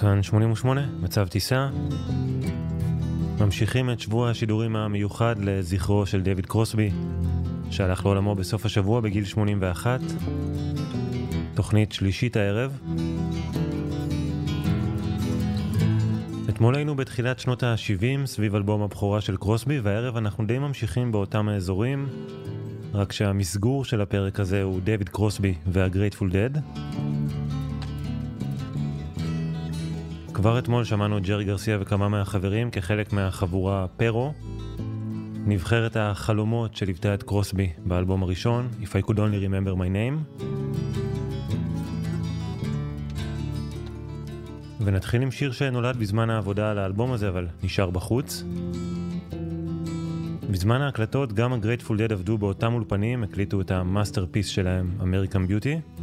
כאן 88, מצב טיסה. ממשיכים את שבוע השידורים המיוחד לזכרו של דויד קרוסבי, שהלך לעולמו בסוף השבוע בגיל 81. תוכנית שלישית הערב. אתמול היינו בתחילת שנות ה-70 סביב אלבום הבכורה של קרוסבי, והערב אנחנו די ממשיכים באותם האזורים, רק שהמסגור של הפרק הזה הוא דויד קרוסבי וה-Grateful Dead. כבר אתמול שמענו את ג'רי גרסיה וכמה מהחברים כחלק מהחבורה PERRO, נבחרת החלומות שליוותה את קרוסבי באלבום הראשון, If I could only remember my name. ונתחיל עם שיר שנולד בזמן העבודה על האלבום הזה, אבל נשאר בחוץ. בזמן ההקלטות גם ה-Grateful Dead עבדו באותם אולפנים, הקליטו את ה masterpiece שלהם, American Beauty.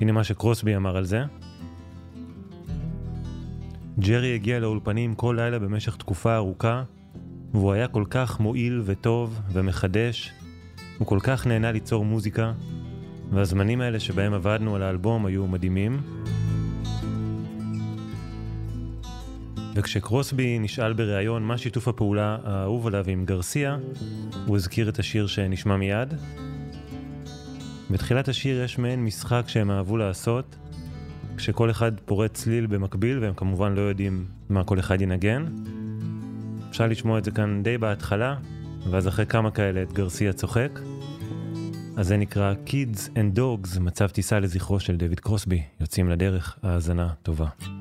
הנה מה שקרוסבי אמר על זה. ג'רי הגיע לאולפנים כל לילה במשך תקופה ארוכה, והוא היה כל כך מועיל וטוב ומחדש, הוא כל כך נהנה ליצור מוזיקה, והזמנים האלה שבהם עבדנו על האלבום היו מדהימים. וכשקרוסבי נשאל בריאיון מה שיתוף הפעולה האהוב עליו עם גרסיה, הוא הזכיר את השיר שנשמע מיד. בתחילת השיר יש מעין משחק שהם אהבו לעשות, כשכל אחד פורט צליל במקביל והם כמובן לא יודעים מה כל אחד ינגן. אפשר לשמוע את זה כאן די בהתחלה, ואז אחרי כמה כאלה את גרסיה צוחק. אז זה נקרא Kids and Dogs, מצב טיסה לזכרו של דויד קרוסבי. יוצאים לדרך, האזנה טובה.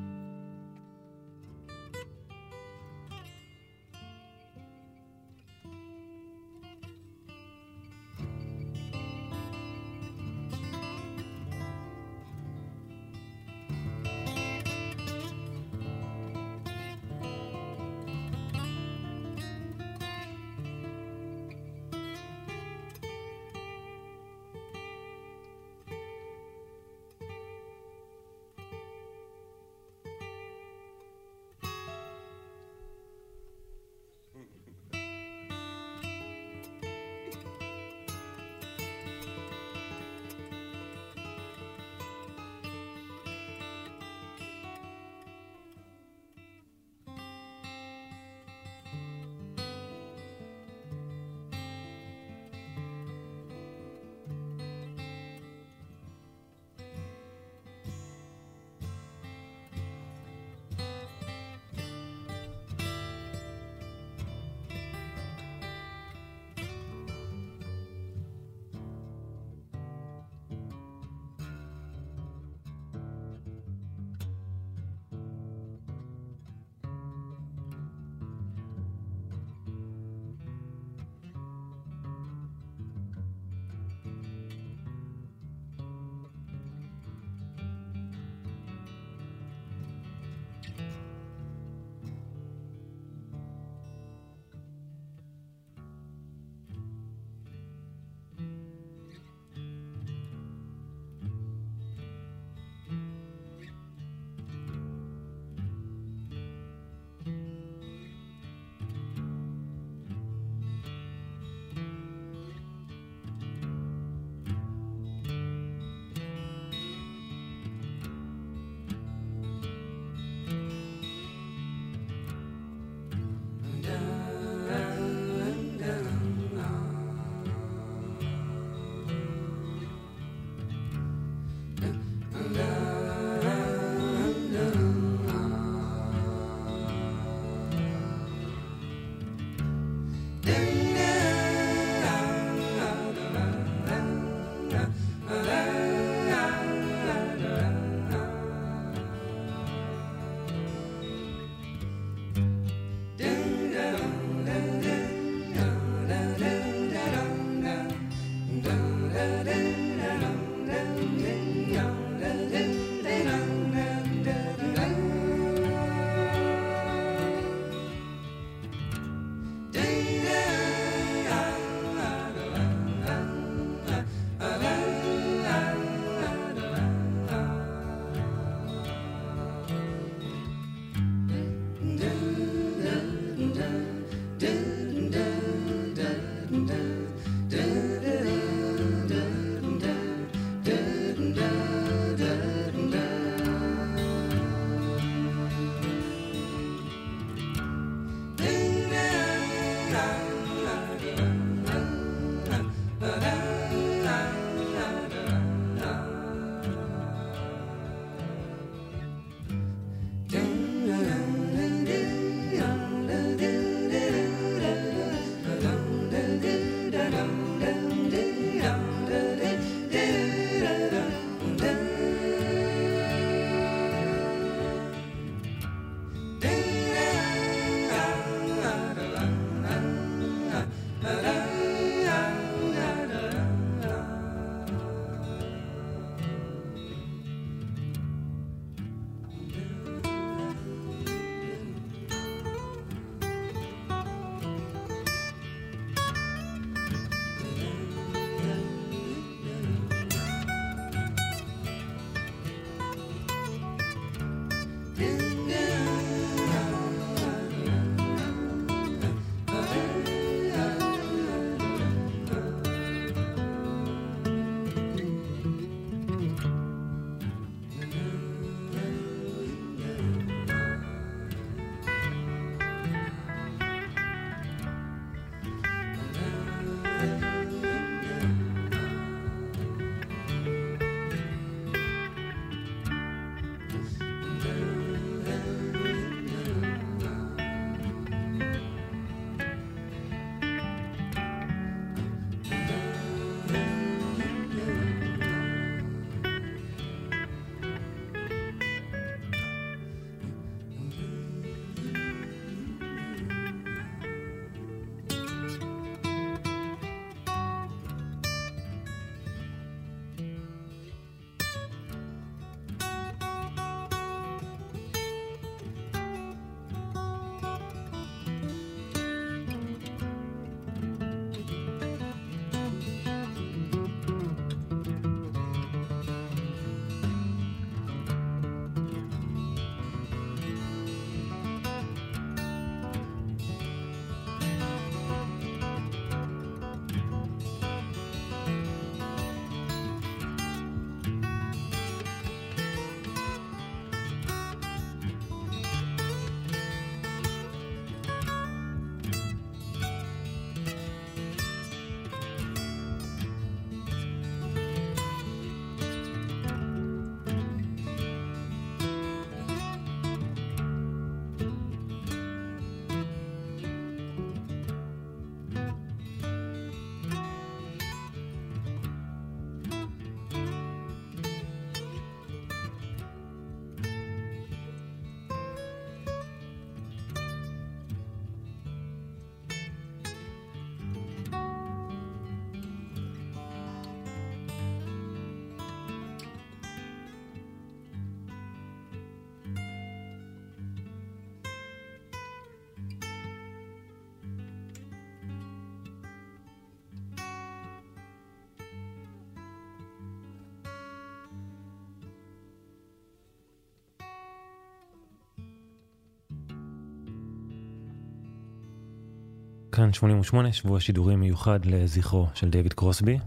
כאן 88, שבוע שידורים מיוחד לזכרו של דייוויד קרוסבי.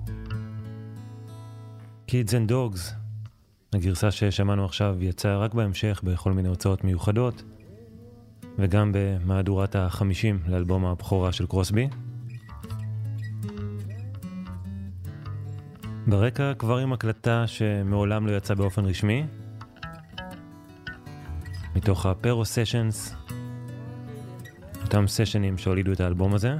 Kids and Dogs, הגרסה ששמענו עכשיו יצאה רק בהמשך בכל מיני הוצאות מיוחדות, וגם במהדורת החמישים לאלבום הבכורה של קרוסבי. ברקע כבר עם הקלטה שמעולם לא יצאה באופן רשמי, מתוך הפרו סשנס, אותם סשנים שהולידו את האלבום הזה.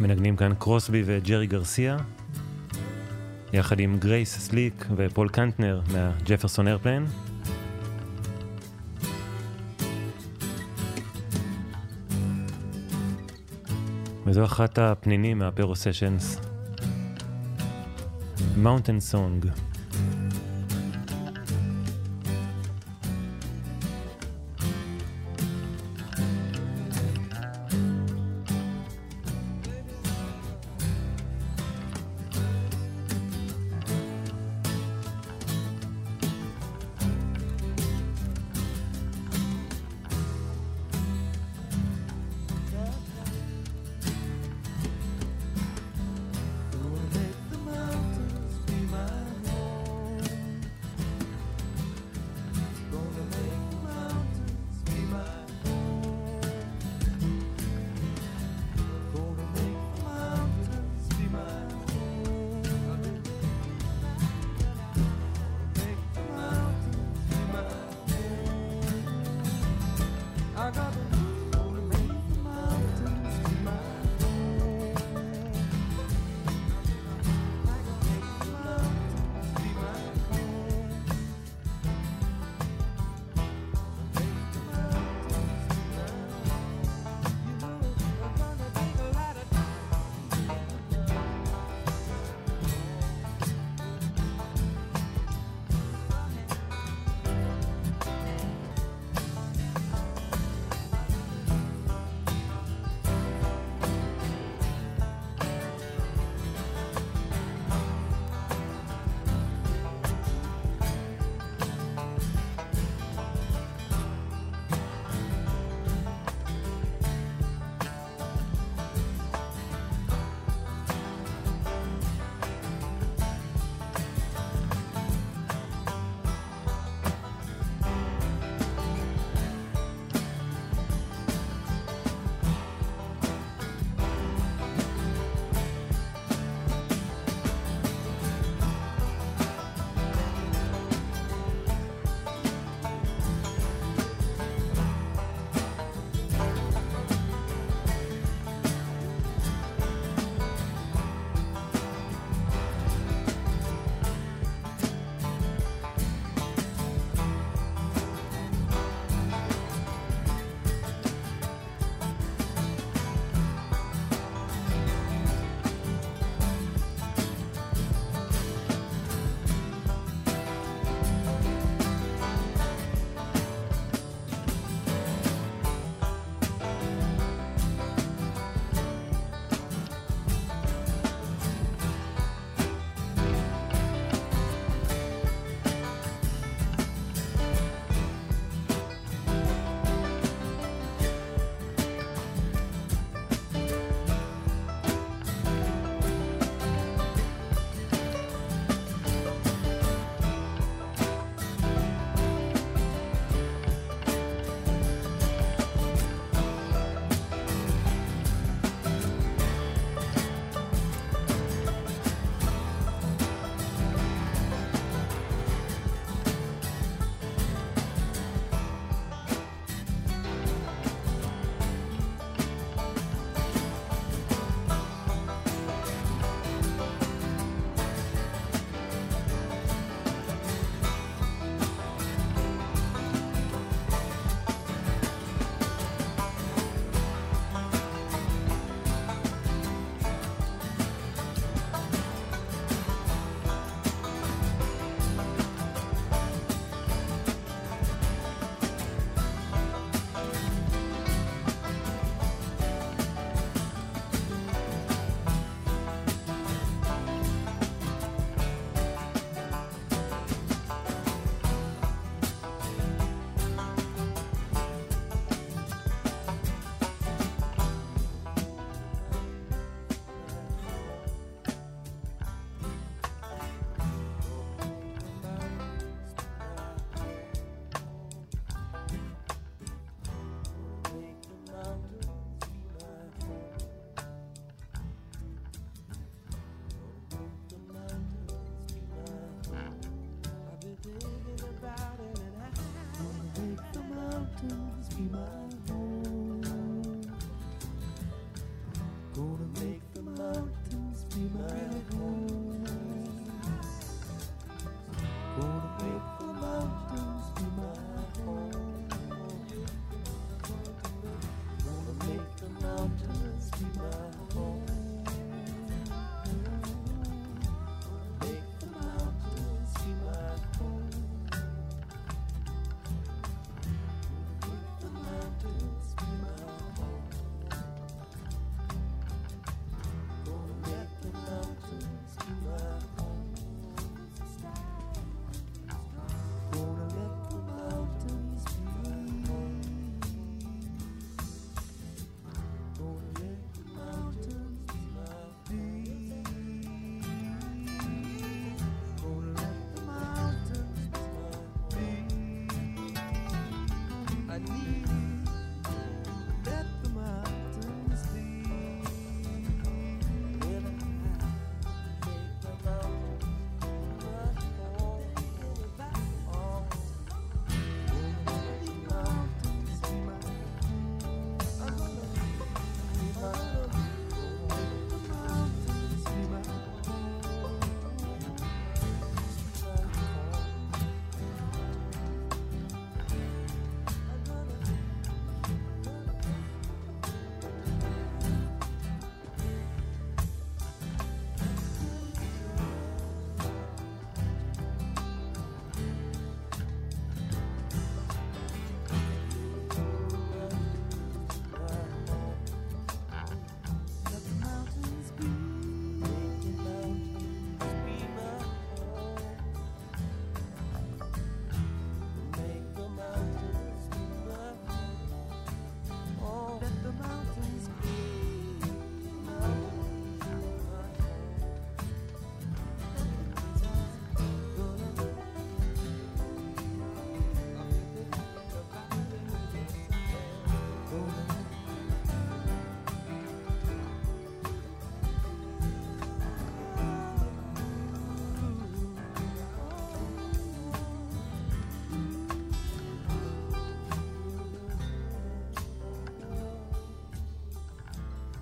מנגנים כאן קרוסבי וג'רי גרסיה, יחד עם גרייס סליק ופול קנטנר מהג'פרסון איירפלן. וזו אחת הפנינים מהפרו סשנס. Mountain Song.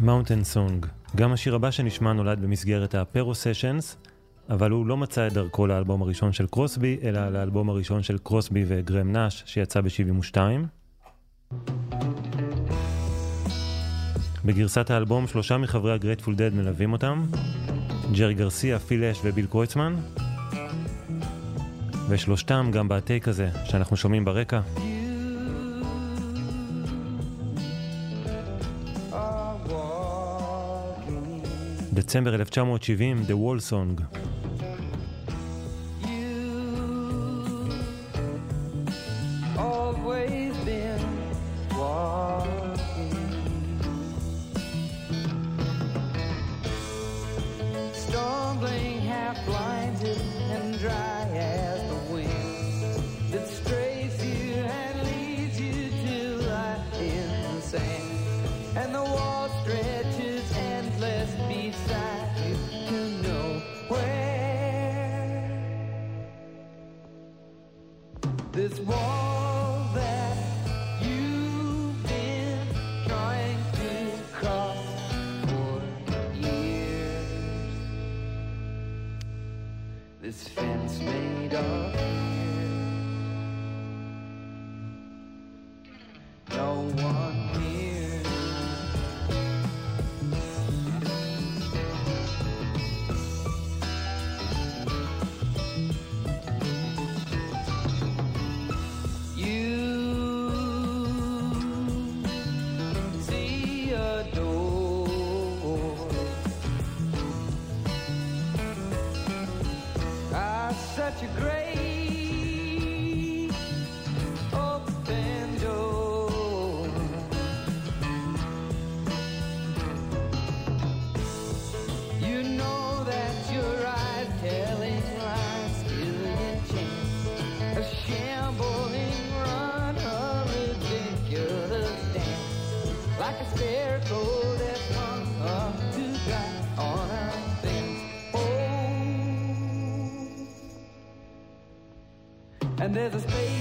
Mountain Song. גם השיר הבא שנשמע נולד במסגרת הפרו סשנס, אבל הוא לא מצא את דרכו לאלבום הראשון של קרוסבי, אלא לאלבום הראשון של קרוסבי וגרם נאש, שיצא ב-72. בגרסת האלבום שלושה מחברי הגרייטפול דד מלווים אותם, ג'רי גרסיה, פיל אש וביל קרויצמן, ושלושתם גם בטייק הזה שאנחנו שומעים ברקע. דצמבר 1970, The Wall Song. dark. there's a space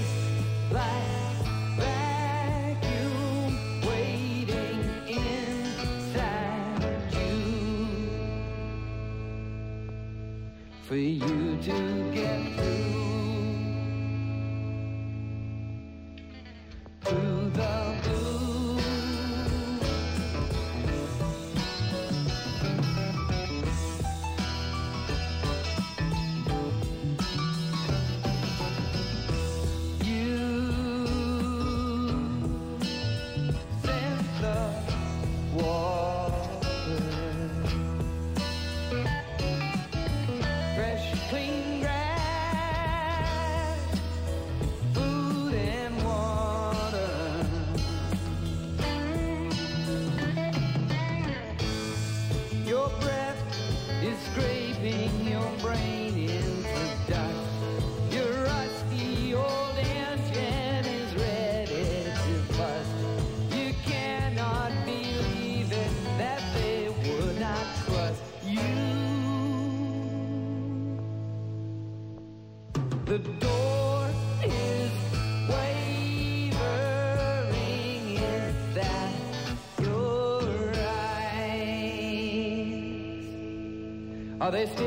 Are they still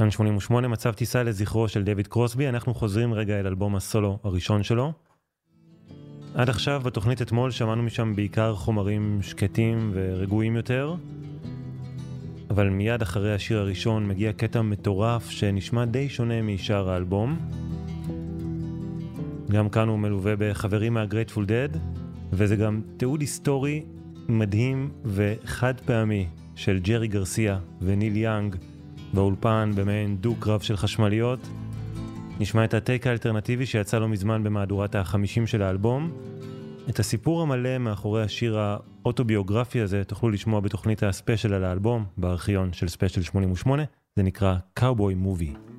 כאן 88, מצב טיסה לזכרו של דויד קרוסבי, אנחנו חוזרים רגע אל אלבום הסולו הראשון שלו. עד עכשיו בתוכנית אתמול שמענו משם בעיקר חומרים שקטים ורגועים יותר, אבל מיד אחרי השיר הראשון מגיע קטע מטורף שנשמע די שונה משאר האלבום. גם כאן הוא מלווה בחברים מה-Greatful Dead, וזה גם תיעוד היסטורי מדהים וחד פעמי של ג'רי גרסיה וניל יאנג. באולפן במעין דו-קרב של חשמליות. נשמע את ה take האלטרנטיבי שיצא לא מזמן במהדורת החמישים של האלבום. את הסיפור המלא מאחורי השיר האוטוביוגרפי הזה תוכלו לשמוע בתוכנית הספיישל על האלבום, בארכיון של ספיישל 88, זה נקרא Cowboy Movie.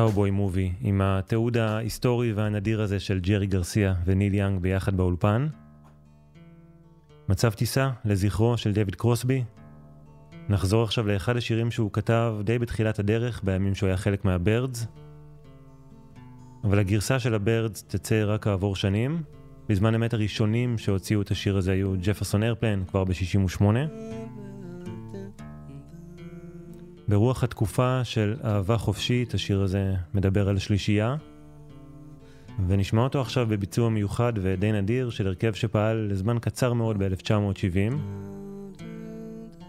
Cowboy Movie, עם התיעוד ההיסטורי והנדיר הזה של ג'רי גרסיה וניל יאנג ביחד באולפן. מצב טיסה לזכרו של דויד קרוסבי. נחזור עכשיו לאחד השירים שהוא כתב די בתחילת הדרך, בימים שהוא היה חלק מהבירדס. אבל הגרסה של הבירדס תצא רק כעבור שנים. בזמן אמת הראשונים שהוציאו את השיר הזה היו ג'פרסון איירפלן כבר ב-68. ברוח התקופה של אהבה חופשית, השיר הזה מדבר על שלישייה. ונשמע אותו עכשיו בביצוע מיוחד ודי נדיר של הרכב שפעל לזמן קצר מאוד ב-1970.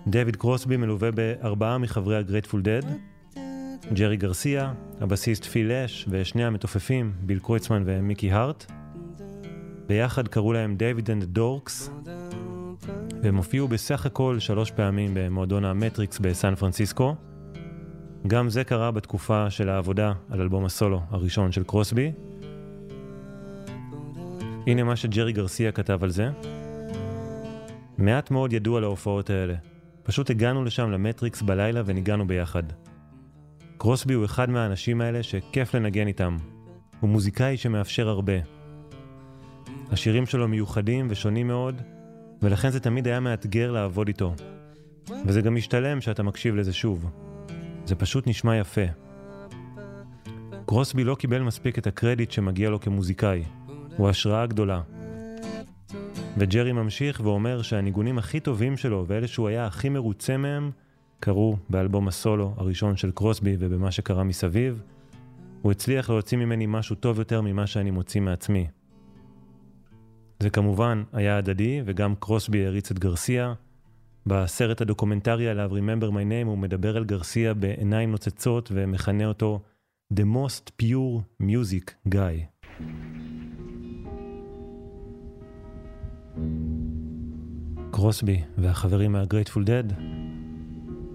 דויד קרוסבי מלווה בארבעה מחברי הגרייטפול דד, ג'רי גרסיה, הבסיסט פיל לש ושני המתופפים, ביל קרויצמן ומיקי הארט. ביחד קראו להם David and Dorks, והם הופיעו בסך הכל שלוש פעמים במועדון המטריקס בסן פרנסיסקו. גם זה קרה בתקופה של העבודה על אלבום הסולו הראשון של קרוסבי. הנה מה שג'רי גרסיה כתב על זה. מעט מאוד ידעו על ההופעות האלה. פשוט הגענו לשם למטריקס בלילה וניגענו ביחד. קרוסבי הוא אחד מהאנשים האלה שכיף לנגן איתם. הוא מוזיקאי שמאפשר הרבה. השירים שלו מיוחדים ושונים מאוד, ולכן זה תמיד היה מאתגר לעבוד איתו. וזה גם משתלם שאתה מקשיב לזה שוב. זה פשוט נשמע יפה. קרוסבי לא קיבל מספיק את הקרדיט שמגיע לו כמוזיקאי. הוא השראה גדולה. וג'רי ממשיך ואומר שהניגונים הכי טובים שלו ואלה שהוא היה הכי מרוצה מהם קרו באלבום הסולו הראשון של קרוסבי ובמה שקרה מסביב. הוא הצליח להוציא ממני משהו טוב יותר ממה שאני מוציא מעצמי. זה כמובן היה הדדי, וגם קרוסבי הריץ את גרסיה. בסרט הדוקומנטרי עליו, Remember My Name, הוא מדבר על גרסיה בעיניים נוצצות ומכנה אותו The Most Pure Music Guy. קרוסבי והחברים מה-Grateful Dead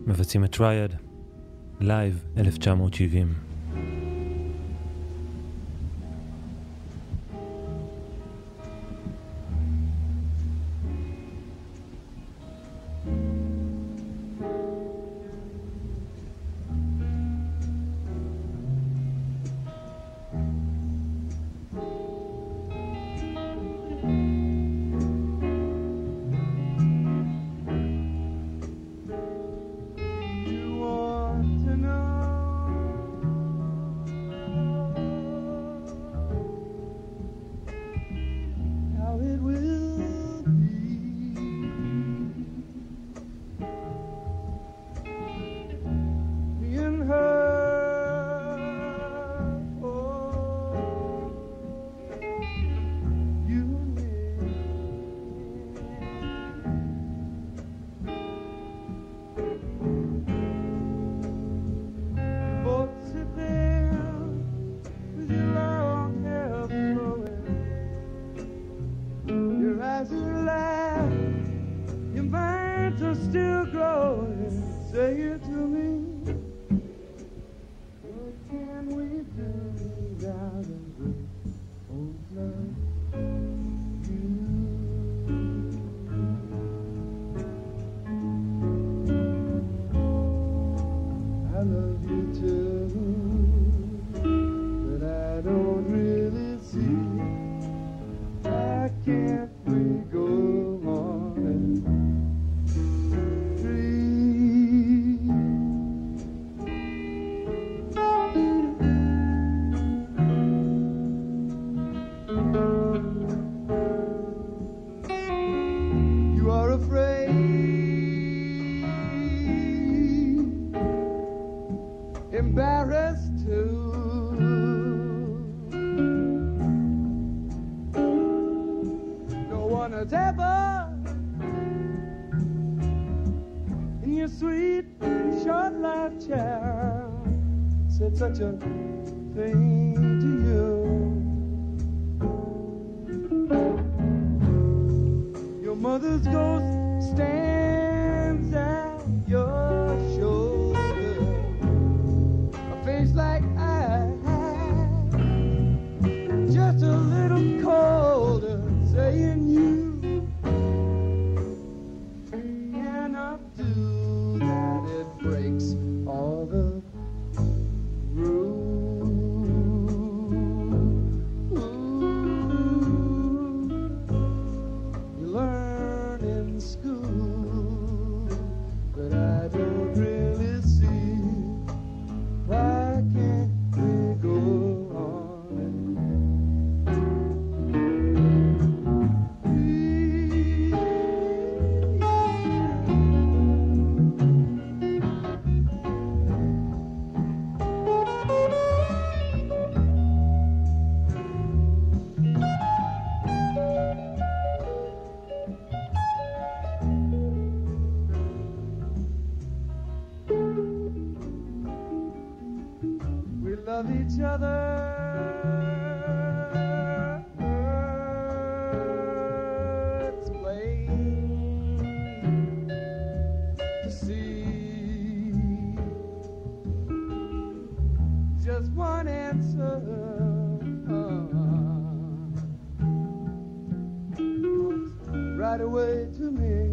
מבצעים את טרייד, לייב 1970. Such a right away to me.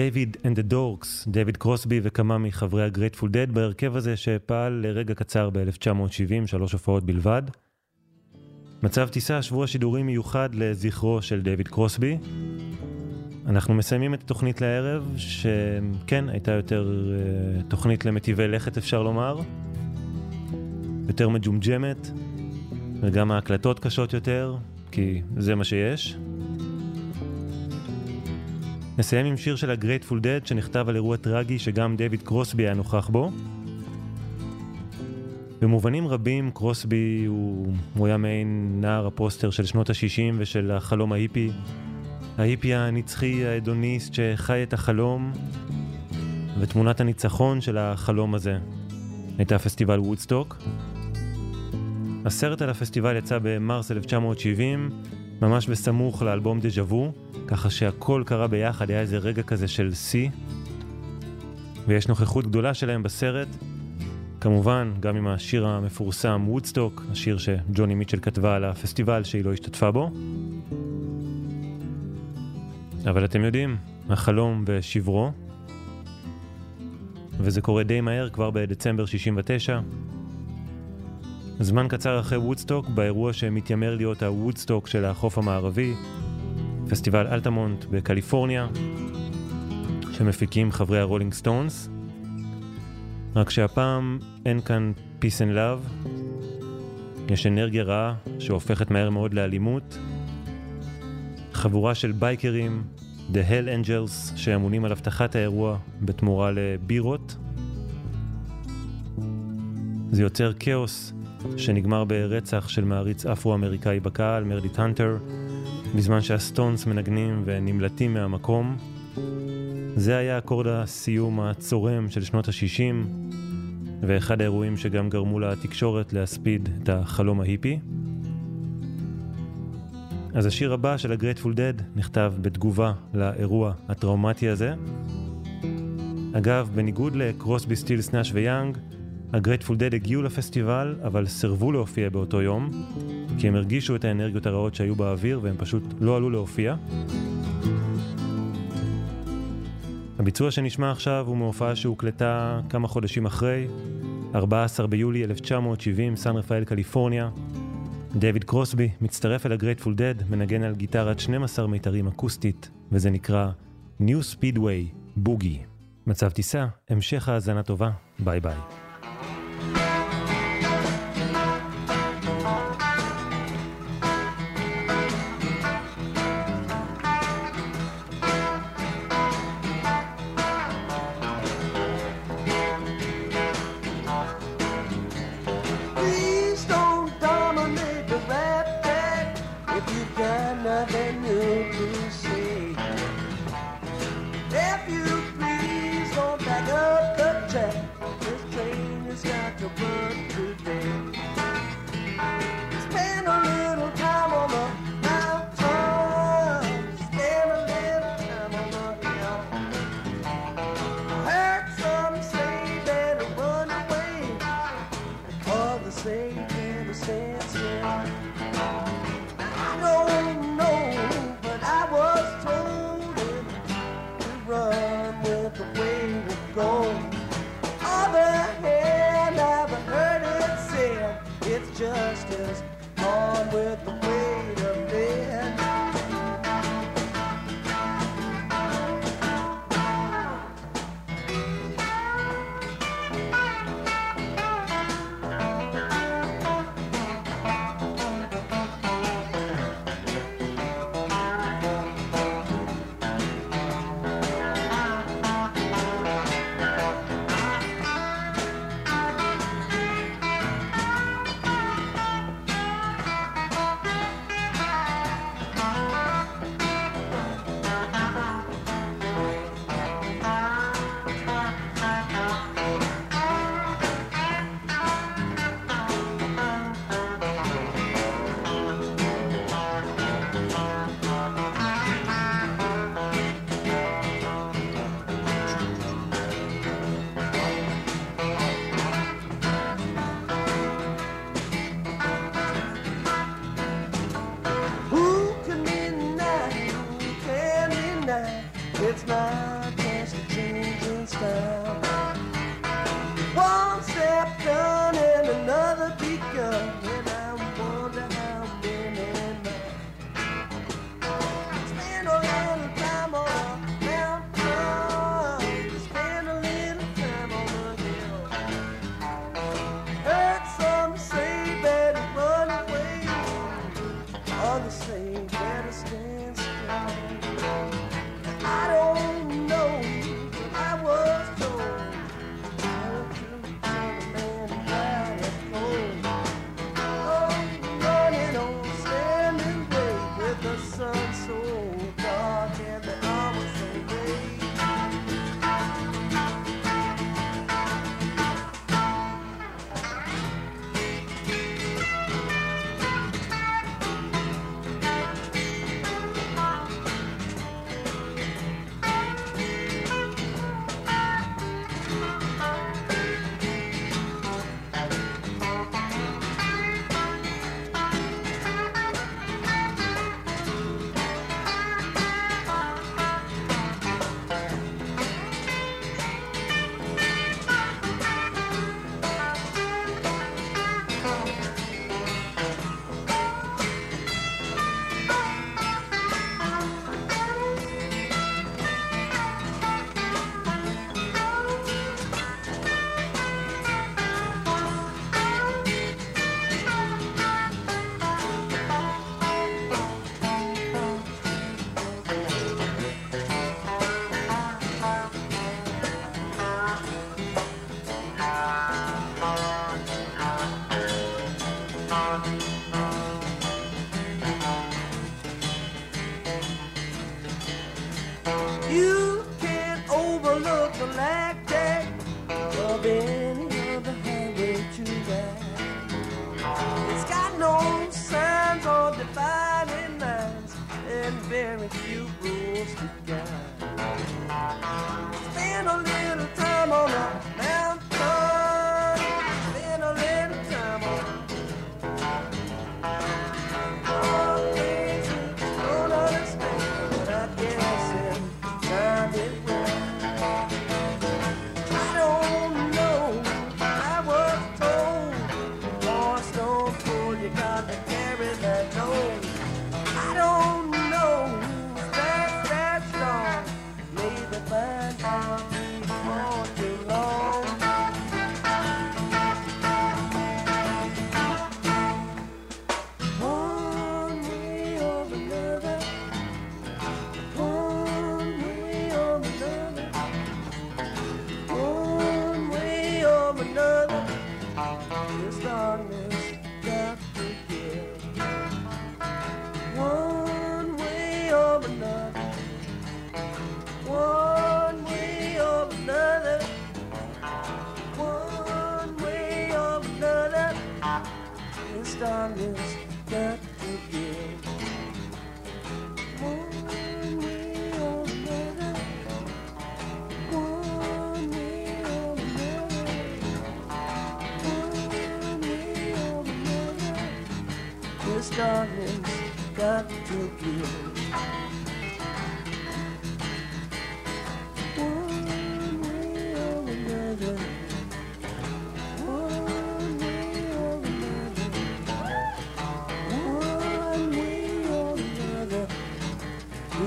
David and the Dorks, דייוויד קרוסבי וכמה מחברי הגרייטפול דד בהרכב הזה שפעל לרגע קצר ב-1970, שלוש הופעות בלבד. מצב טיסה, שבוע שידורים מיוחד לזכרו של דייוויד קרוסבי. אנחנו מסיימים את התוכנית להערב, שכן, הייתה יותר אה, תוכנית למטיבי לכת אפשר לומר. יותר מג'ומג'מת, וגם ההקלטות קשות יותר, כי זה מה שיש. נסיים עם שיר של ה-Grateful Dead שנכתב על אירוע טרגי שגם דייוויד קרוסבי היה נוכח בו. במובנים רבים קרוסבי הוא, הוא היה מעין נער הפוסטר של שנות ה-60 ושל החלום ההיפי. ההיפי הנצחי ההדוניסט שחי את החלום, ותמונת הניצחון של החלום הזה הייתה פסטיבל וודסטוק. הסרט על הפסטיבל יצא במרס 1970, ממש בסמוך לאלבום דז'ה וו, ככה שהכל קרה ביחד, היה איזה רגע כזה של שיא, ויש נוכחות גדולה שלהם בסרט. כמובן, גם עם השיר המפורסם וודסטוק, השיר שג'וני מיטשל כתבה על הפסטיבל שהיא לא השתתפה בו. אבל אתם יודעים, החלום ושברו, וזה קורה די מהר, כבר בדצמבר 69. זמן קצר אחרי וודסטוק, באירוע שמתיימר להיות הוודסטוק של החוף המערבי, פסטיבל אלטמונט בקליפורניה, שמפיקים חברי הרולינג סטונס. רק שהפעם אין כאן peace and love, יש אנרגיה רעה שהופכת מהר מאוד לאלימות. חבורה של בייקרים, The Hell's Angels, שאמונים על אבטחת האירוע בתמורה לבירות. זה יוצר כאוס שנגמר ברצח של מעריץ אפרו-אמריקאי בקהל, מרדיט הנטר, בזמן שהסטונס מנגנים ונמלטים מהמקום. זה היה אקורד הסיום הצורם של שנות ה-60, ואחד האירועים שגם גרמו לתקשורת להספיד את החלום ההיפי. אז השיר הבא של ה-Grateful Dead נכתב בתגובה לאירוע הטראומטי הזה. אגב, בניגוד לקרוסבי סטילס נאש ויאנג, הגרייטפול דד הגיעו לפסטיבל, אבל סירבו להופיע באותו יום, כי הם הרגישו את האנרגיות הרעות שהיו באוויר והם פשוט לא עלו להופיע. הביצוע שנשמע עכשיו הוא מהופעה שהוקלטה כמה חודשים אחרי, 14 ביולי 1970, סן רפאל, קליפורניה. דויד קרוסבי מצטרף אל הגרייטפול דד, מנגן על גיטרת 12 מיתרים אקוסטית, וזה נקרא New Speedway בוגי. מצב טיסה, המשך האזנה טובה, ביי ביי.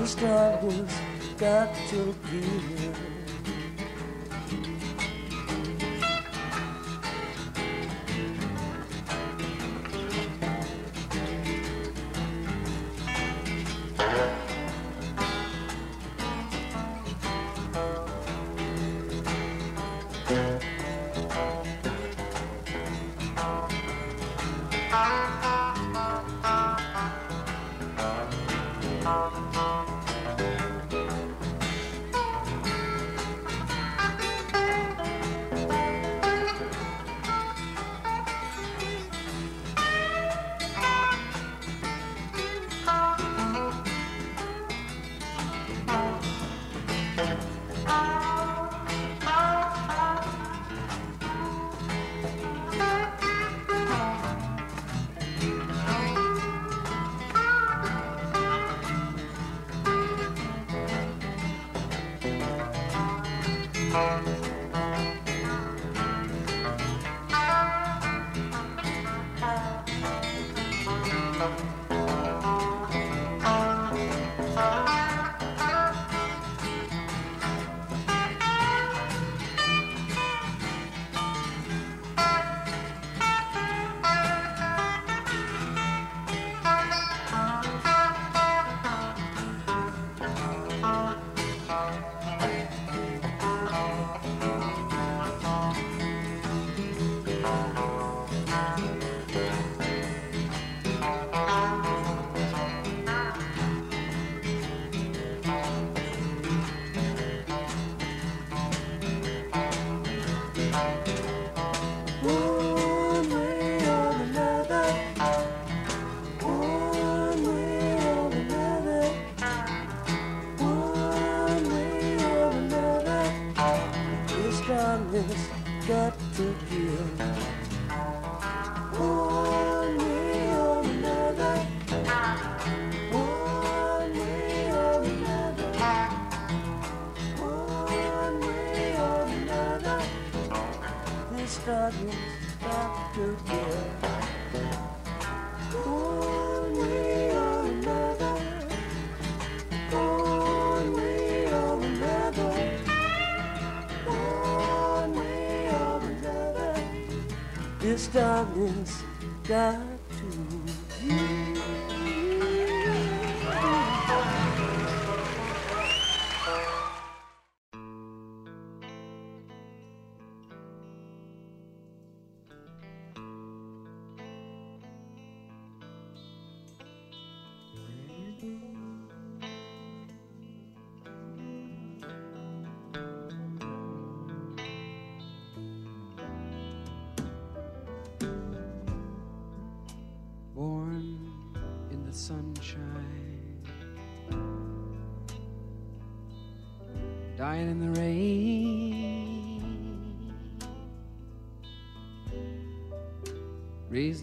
struggles got to give.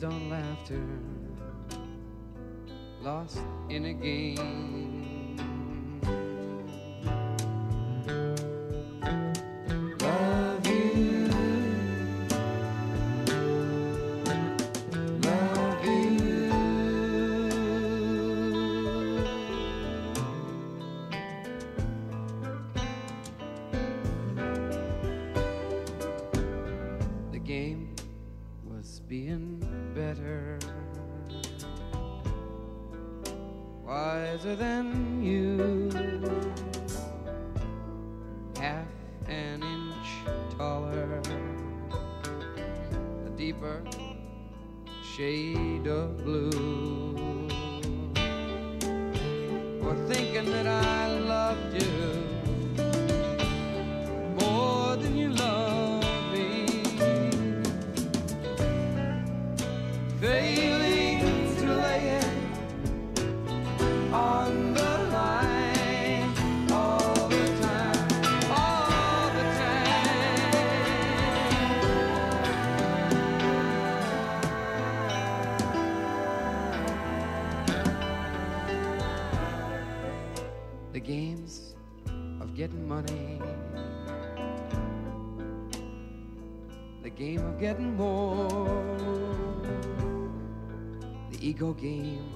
on laughter, lost in a game. wiser than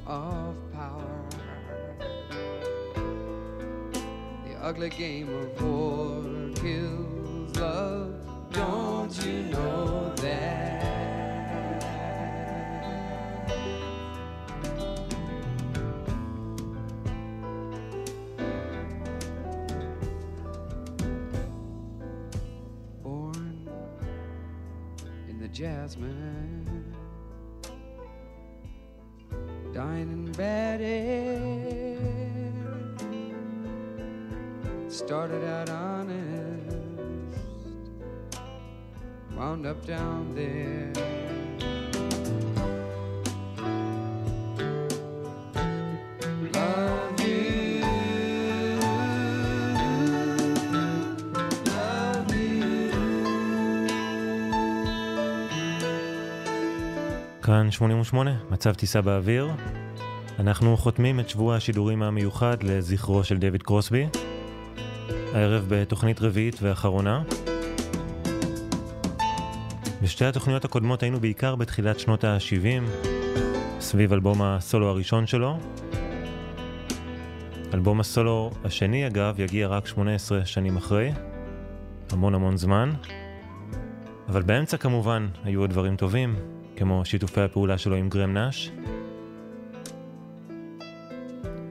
of power, the ugly game of war kills love. Don't you know that? Born in the jasmine up down there. כאן 88, מצב טיסה באוויר. אנחנו חותמים את שבוע השידורים המיוחד לזכרו של דויד קרוסבי. הערב בתוכנית רביעית ואחרונה. בשתי התוכניות הקודמות היינו בעיקר בתחילת שנות ה-70, סביב אלבום הסולו הראשון שלו. אלבום הסולו השני, אגב, יגיע רק 18 שנים אחרי. המון המון זמן. אבל באמצע כמובן היו עוד דברים טובים, כמו שיתופי הפעולה שלו עם גרם נאש.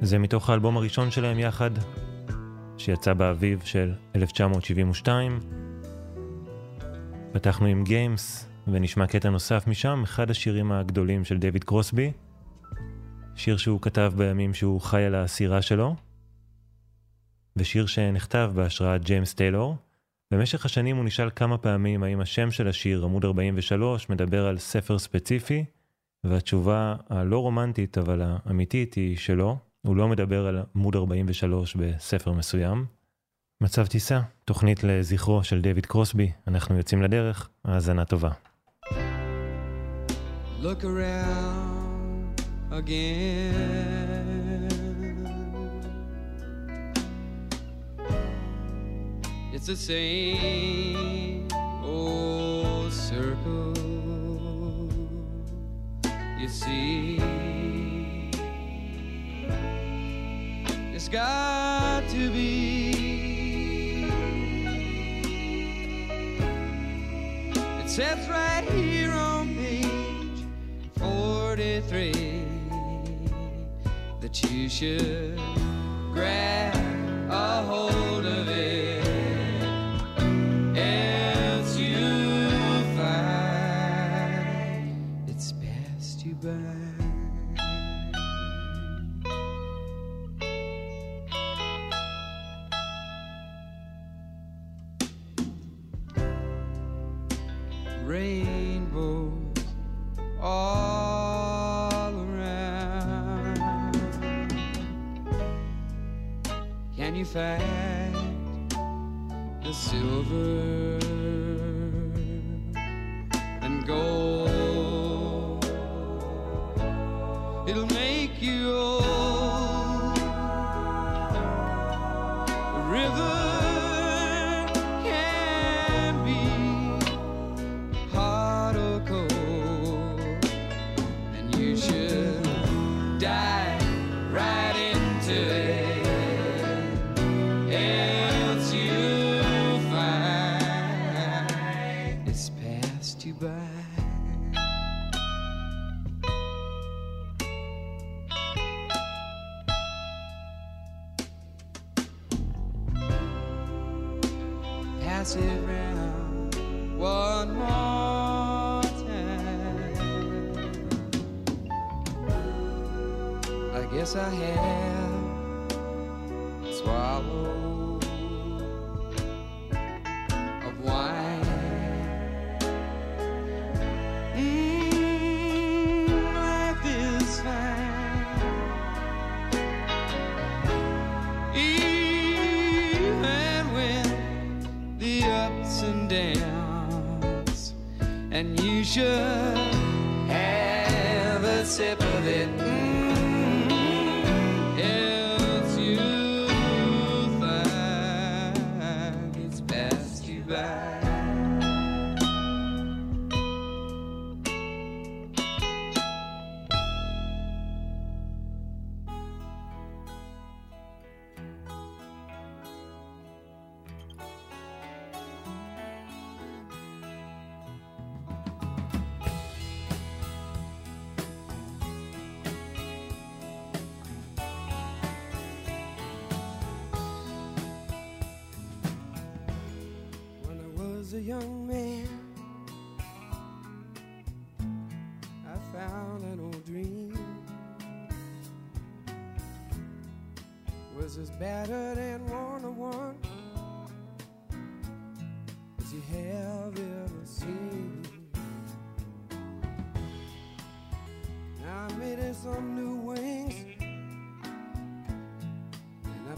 זה מתוך האלבום הראשון שלהם יחד, שיצא באביב של 1972. פתחנו עם גיימס, ונשמע קטע נוסף משם, אחד השירים הגדולים של דויד קרוסבי, שיר שהוא כתב בימים שהוא חי על הסירה שלו, ושיר שנכתב בהשראת ג'יימס טיילור. במשך השנים הוא נשאל כמה פעמים האם השם של השיר, עמוד 43, מדבר על ספר ספציפי, והתשובה הלא רומנטית אבל האמיתית היא שלא, הוא לא מדבר על עמוד 43 בספר מסוים. מצב טיסה, תוכנית לזכרו של דויד קרוסבי, אנחנו יוצאים לדרך, האזנה טובה. Look. It's the same old circle. You see, it's got to be. Says right here on page 43 that you should grab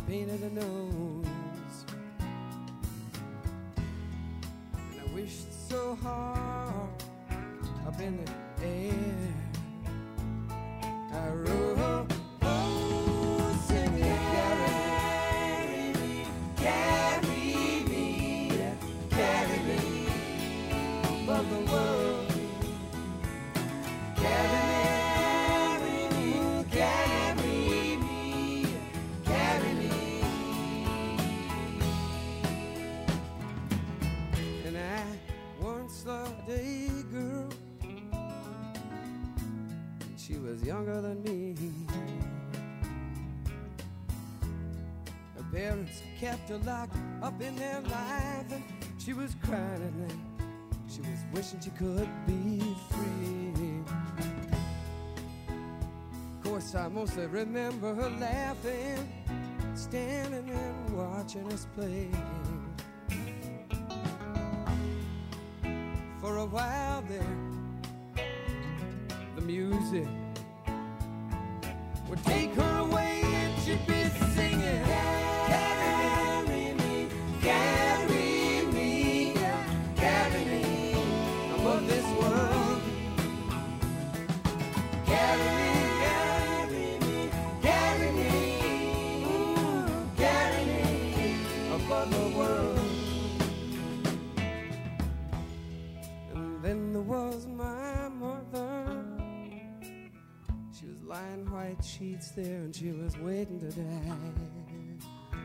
painted a nose. And I wished so hard up in the air. I wrote, locked up in their life, and she was crying at night. She was wishing she could be free. Of course, I mostly remember her laughing, standing and watching us play. For a while there, the music would take her sheets there and she was waiting to die.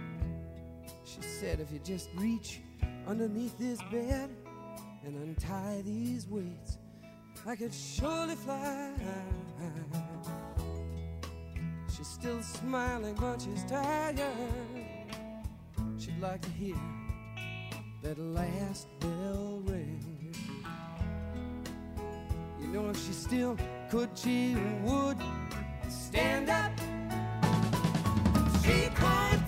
She said, if you just reach underneath this bed and untie these weights, I could surely fly. She's still smiling, but she's tired. She'd like to hear that last bell ring. You know, if she still could, she would stand up. She could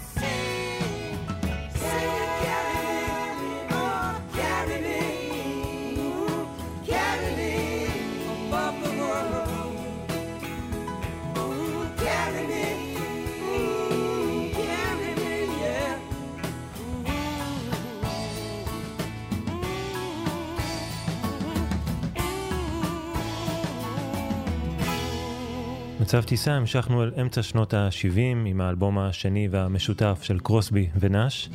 מצב טיסה המשכנו אל אמצע שנות ה-70 עם האלבום השני והמשותף של קרוסבי ונאש,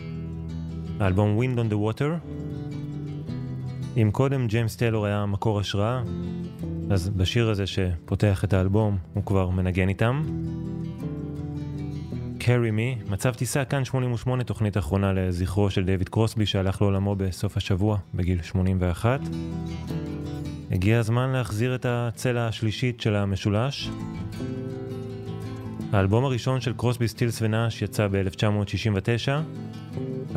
האלבום Wind on the Water. אם קודם ג'יימס טיילור היה מקור השראה, אז בשיר הזה שפותח את האלבום הוא כבר מנגן איתם. Carry Me, מצב טיסה כאן 88, תוכנית אחרונה לזכרו של דייוויד קרוסבי שהלך לעולמו בסוף השבוע בגיל 81. הגיע הזמן להחזיר את הצלע השלישית של המשולש. האלבום הראשון של קרוסבי סטילס ונאש יצא ב-1969.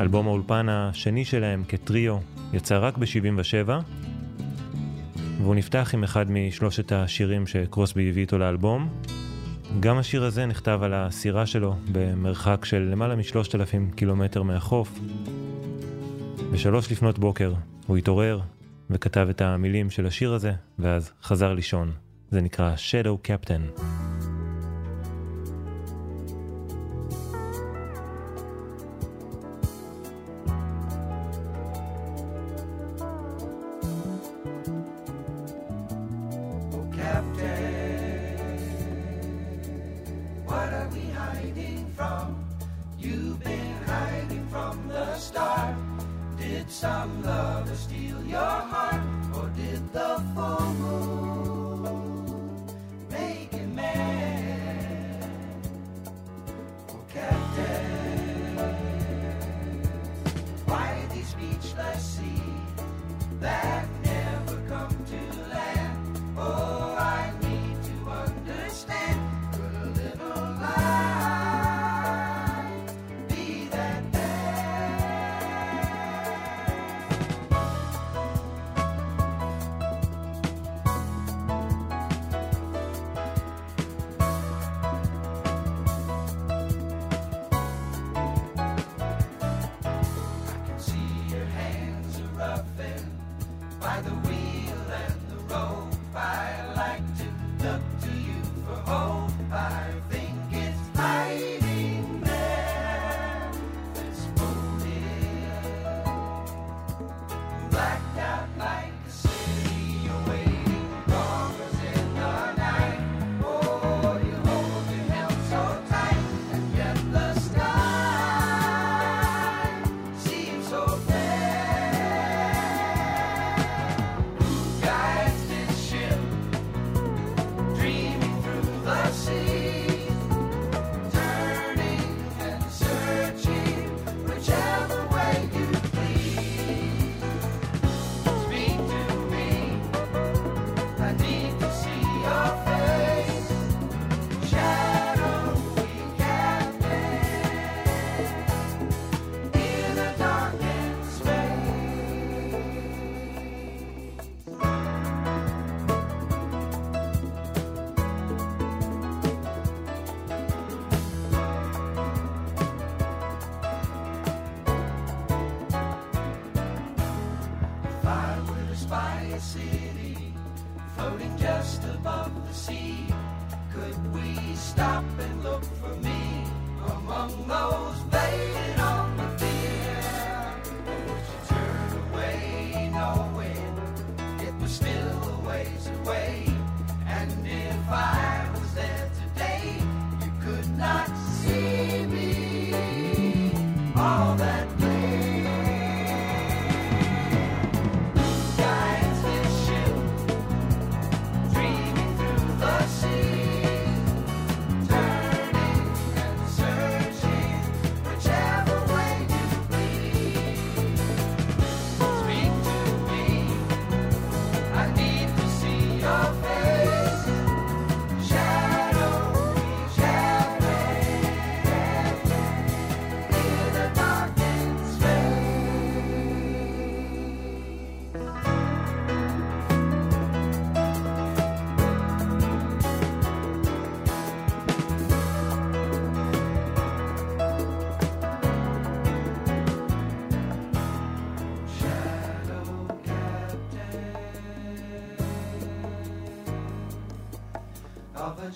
אלבום האולפן השני שלהם כטריו יצא רק ב-77. והוא נפתח עם אחד משלושת השירים שקרוסבי הביא איתו לאלבום. גם השיר הזה נכתב על הסירה שלו במרחק של למעלה משלושת אלפים קילומטר מהחוף. בשלוש לפנות בוקר הוא התעורר וכתב את המילים של השיר הזה, ואז חזר לישון. זה נקרא Shadow Captain.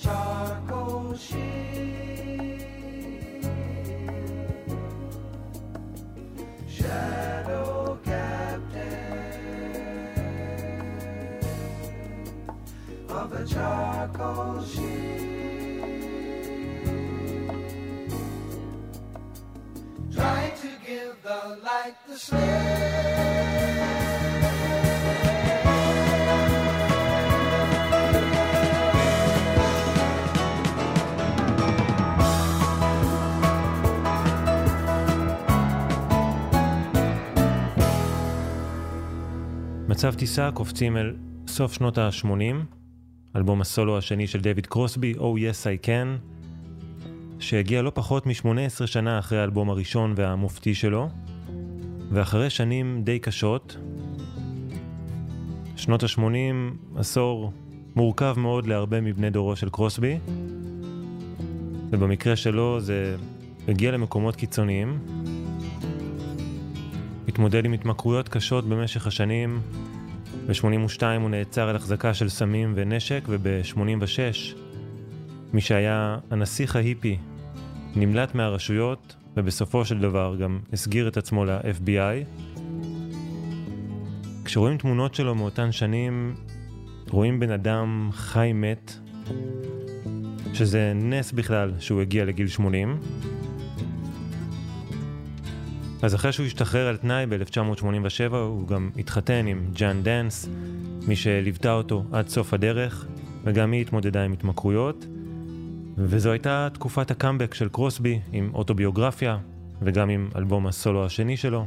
charcoal sheet. Shadow captain of the charcoal sheet. Try to give the light the slip. במצב טיסה קופצים אל סוף שנות ה-80, אלבום הסולו השני של דויד קרוסבי, Oh Yes I Can, שהגיע לא פחות מ-18 שנה אחרי האלבום הראשון והמופתי שלו, ואחרי שנים די קשות, שנות ה-80, עשור מורכב מאוד להרבה מבני דורו של קרוסבי, ובמקרה שלו זה הגיע למקומות קיצוניים, התמודד עם התמכרויות קשות במשך השנים, ב-82 הוא נעצר על החזקה של סמים ונשק, וב-86 מי שהיה הנסיך ההיפי נמלט מהרשויות, ובסופו של דבר גם הסגיר את עצמו ל-FBI. כשרואים תמונות שלו מאותן שנים, רואים בן אדם חי מת, שזה נס בכלל שהוא הגיע לגיל 80. אז אחרי שהוא השתחרר על תנאי ב-1987 הוא גם התחתן עם ג'אן דנס, מי שליוותה אותו עד סוף הדרך, וגם היא התמודדה עם התמכרויות. וזו הייתה תקופת הקאמבק של קרוסבי עם אוטוביוגרפיה, וגם עם אלבום הסולו השני שלו.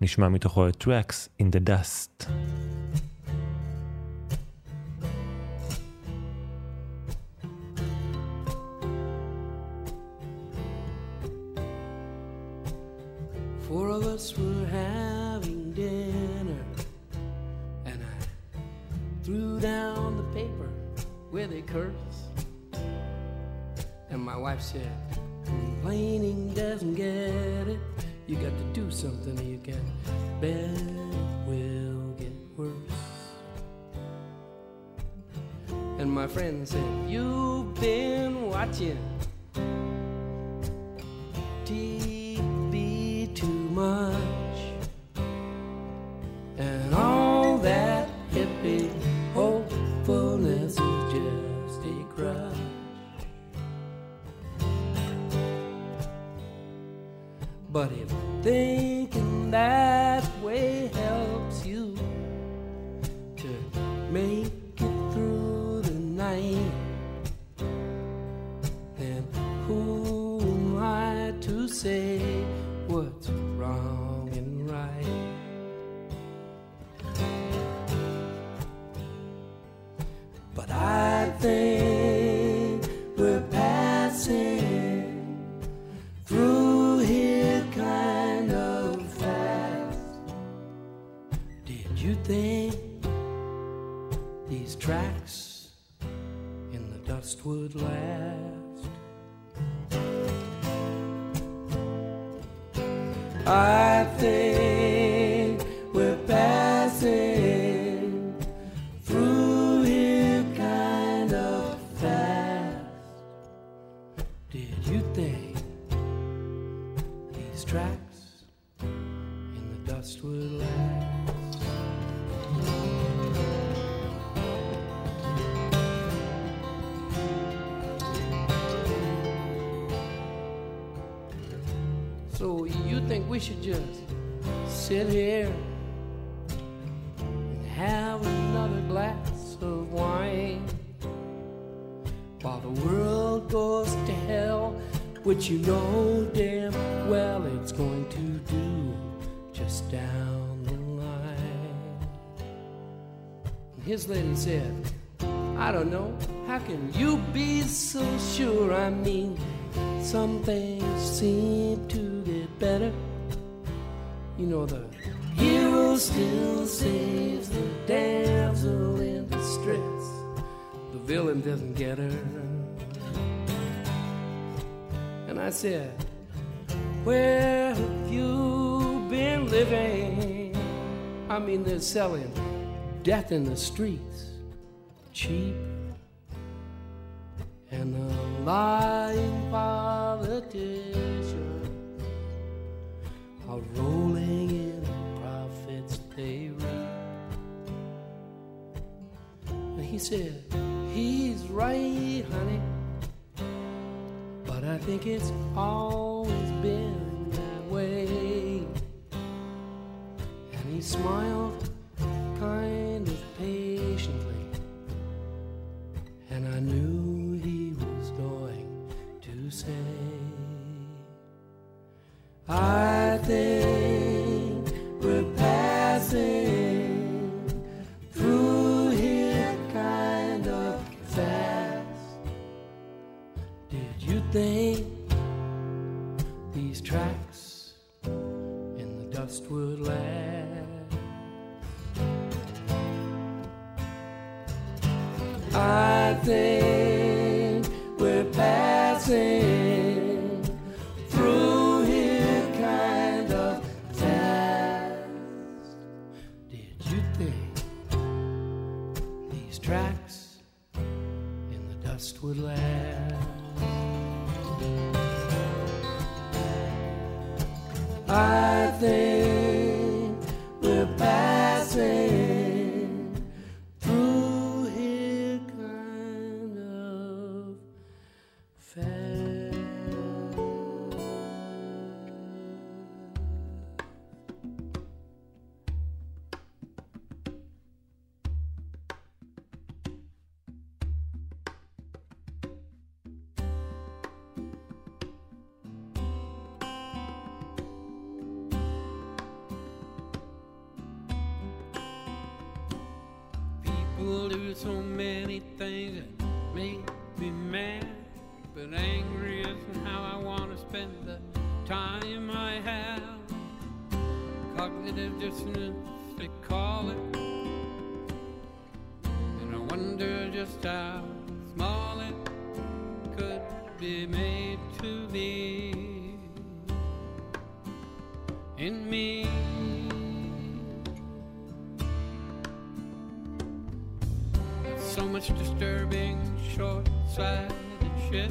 נשמע מתוכו את Tracks in the Dust. Four of us were having dinner, and I threw down the paper where they curse. And my wife said, Complaining doesn't get it. You got to do something, or you get bad will get worse. And my friend said, You've been watching TV much. And all that hippie hopefulness is just a crutch. But if thinking that way helps you to make We're passing through here kind of fast. Did you think these tracks in the dust would last? I think said, I don't know, how can you be so sure? I mean, some things seem to get better. You know, the hero still saves the damsel in distress. The villain doesn't get her. And I said, Where have you been living? I mean, they're selling death in the streets cheap. And the lying politicians are rolling in the profits they reap. And he said, He's right, honey. But I think it's always been that way. And he smiled kind And I knew he was going to say, I think I think we're passing through here kind of fast. Did you think these tracks in the dust would last? I think but angry isn't how I want to spend the time I have. Cognitive dissonance, they call it, and I wonder just how small it could be made to be in me. so much disturbing, short-sighted shit.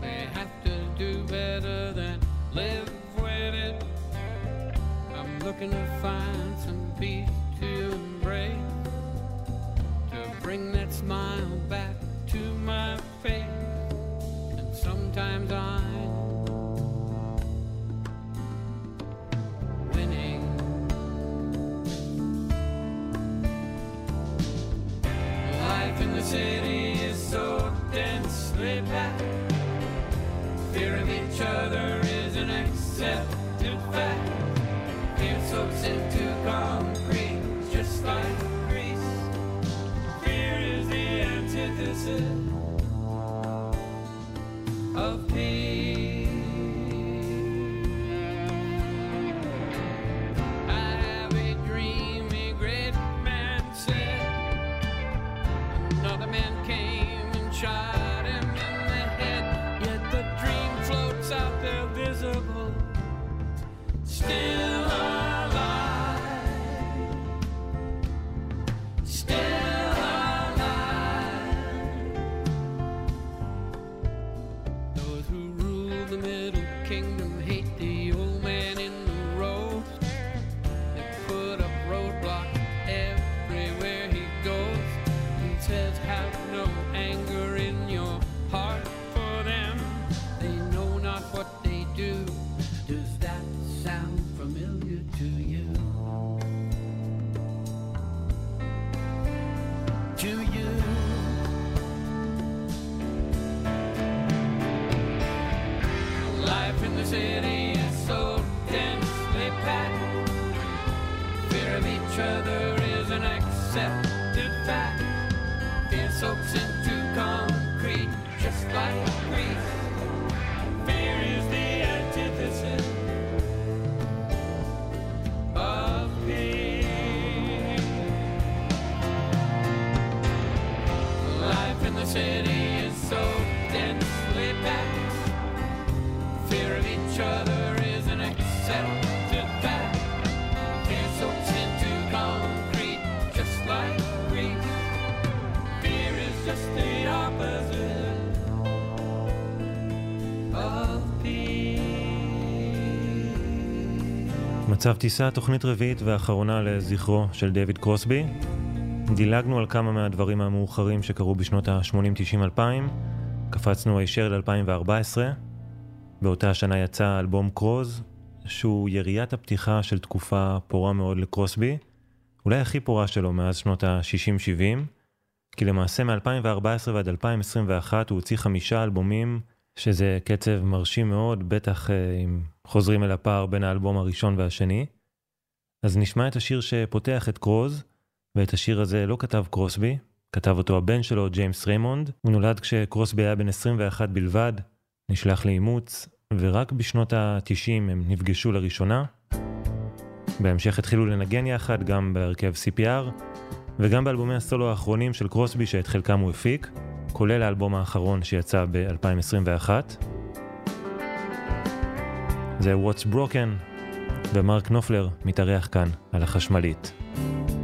They have to do better than live with it. I'm looking to find some peace to embrace, to bring that smile back to my face. And sometimes I'm each other מצב טיסה, תוכנית רביעית ואחרונה לזכרו של דויד קרוסבי. דילגנו על כמה מהדברים המאוחרים שקרו בשנות ה-80-90-2000, קפצנו הישר ל-2014. באותה השנה יצא אלבום קרוז, שהוא יריית הפתיחה של תקופה פורה מאוד לקרוסבי, אולי הכי פורה שלו מאז שנות ה-60-70, כי למעשה מ-2014 ועד 2021 הוא הוציא חמישה אלבומים, שזה קצב מרשים מאוד, בטח אה, אם חוזרים אל הפער בין האלבום הראשון והשני. אז נשמע את השיר שפותח את קרוז, ואת השיר הזה לא כתב קרוסבי, כתב אותו הבן שלו, ג'יימס ריימונד. הוא נולד כשקרוסבי היה בן 21 בלבד, נשלח לאימוץ, ורק בשנות ה-90 הם נפגשו לראשונה. בהמשך התחילו לנגן יחד, גם בהרכב CPR, וגם באלבומי הסולו האחרונים של קרוסבי שאת חלקם הוא הפיק. כולל האלבום האחרון שיצא ב-2021. זה What's Broken, ומרק נופלר מתארח כאן על החשמלית. Thank you.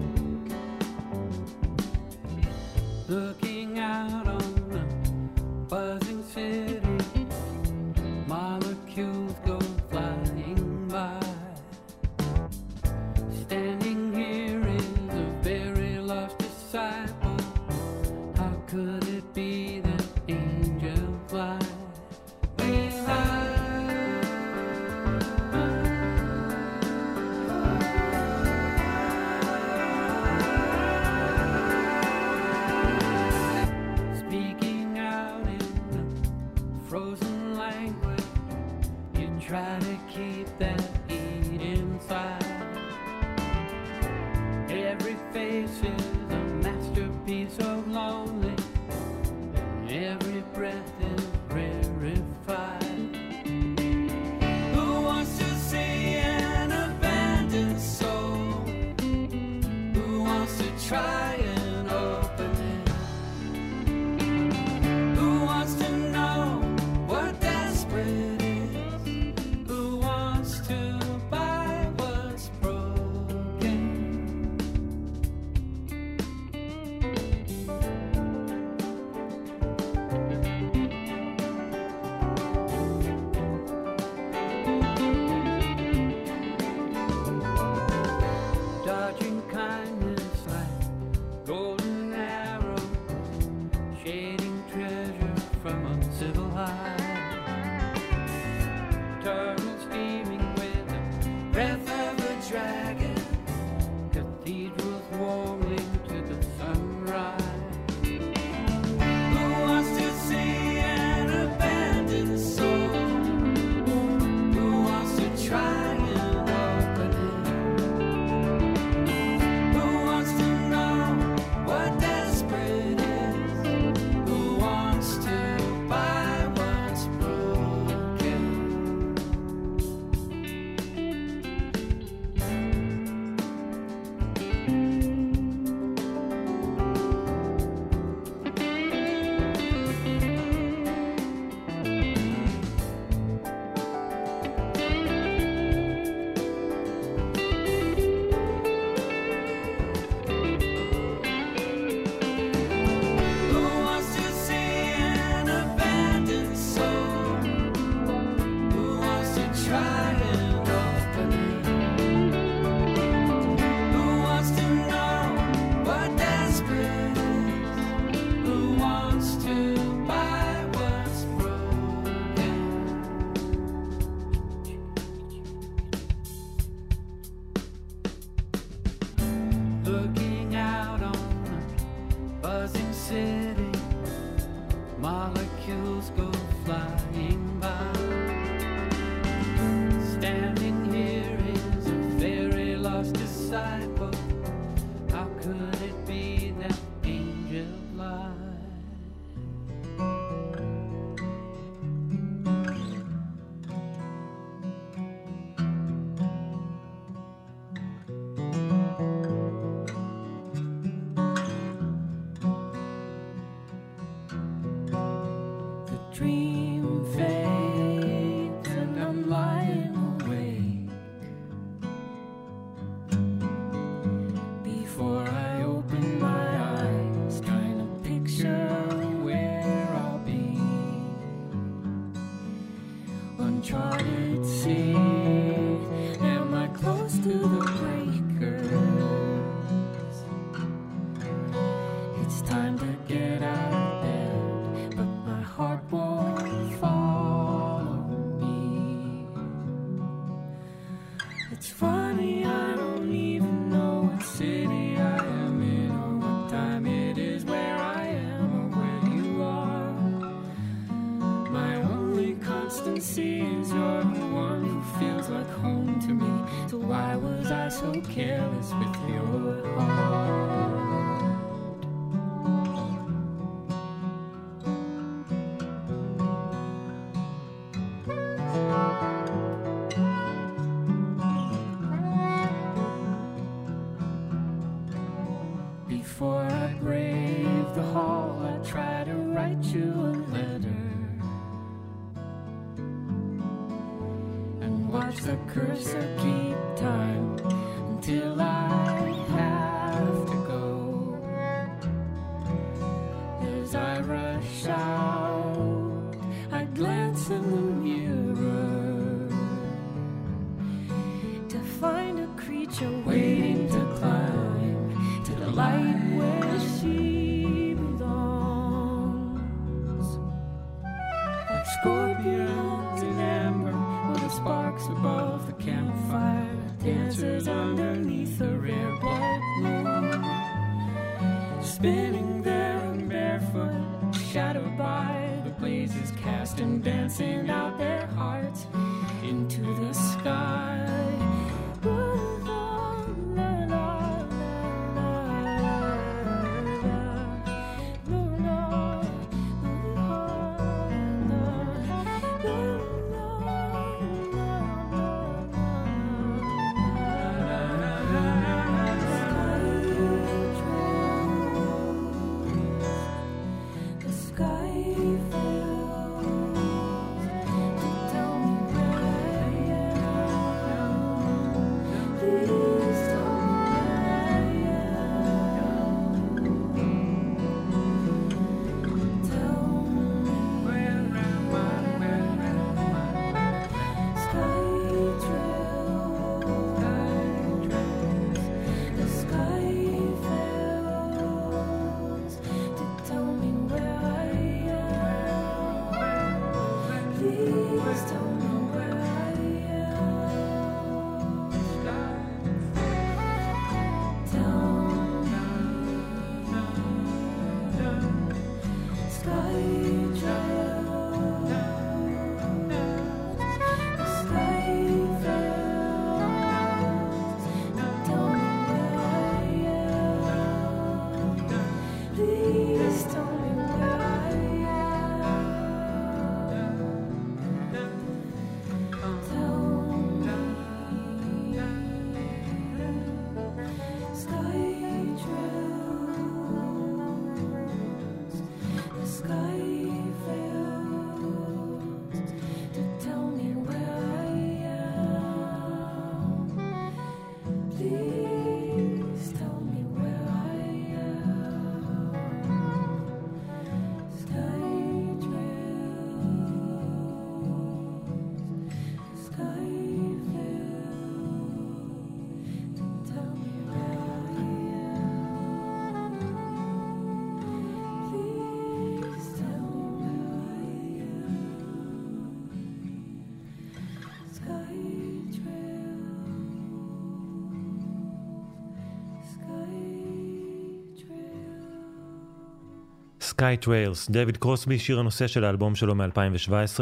Sky Trails, דויד קרוסבי, שיר הנושא של האלבום שלו מ-2017.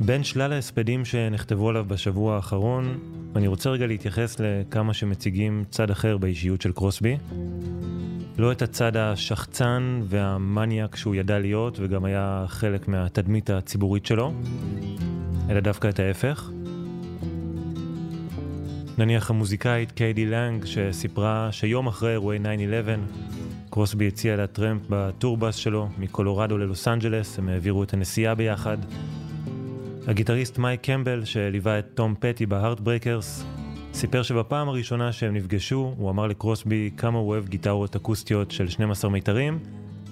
בין שלל ההספדים שנכתבו עליו בשבוע האחרון, אני רוצה רגע להתייחס לכמה שמציגים צד אחר באישיות של קרוסבי. לא את הצד השחצן והמניאק שהוא ידע להיות וגם היה חלק מהתדמית הציבורית שלו, אלא דווקא את ההפך. נניח המוזיקאית קיידי לנג שסיפרה שיום אחרי אירועי 9-11 קרוסבי הציע לה טרמפ ב tour bus שלו מקולורדו ללוס אנג'לס, הם העבירו את הנסיעה ביחד. הגיטריסט מייק קמבל שליווה את תום פטי בהארטברייקרס סיפר שבפעם הראשונה שהם נפגשו הוא אמר לקרוסבי כמה הוא אוהב גיטרות אקוסטיות של 12 מיתרים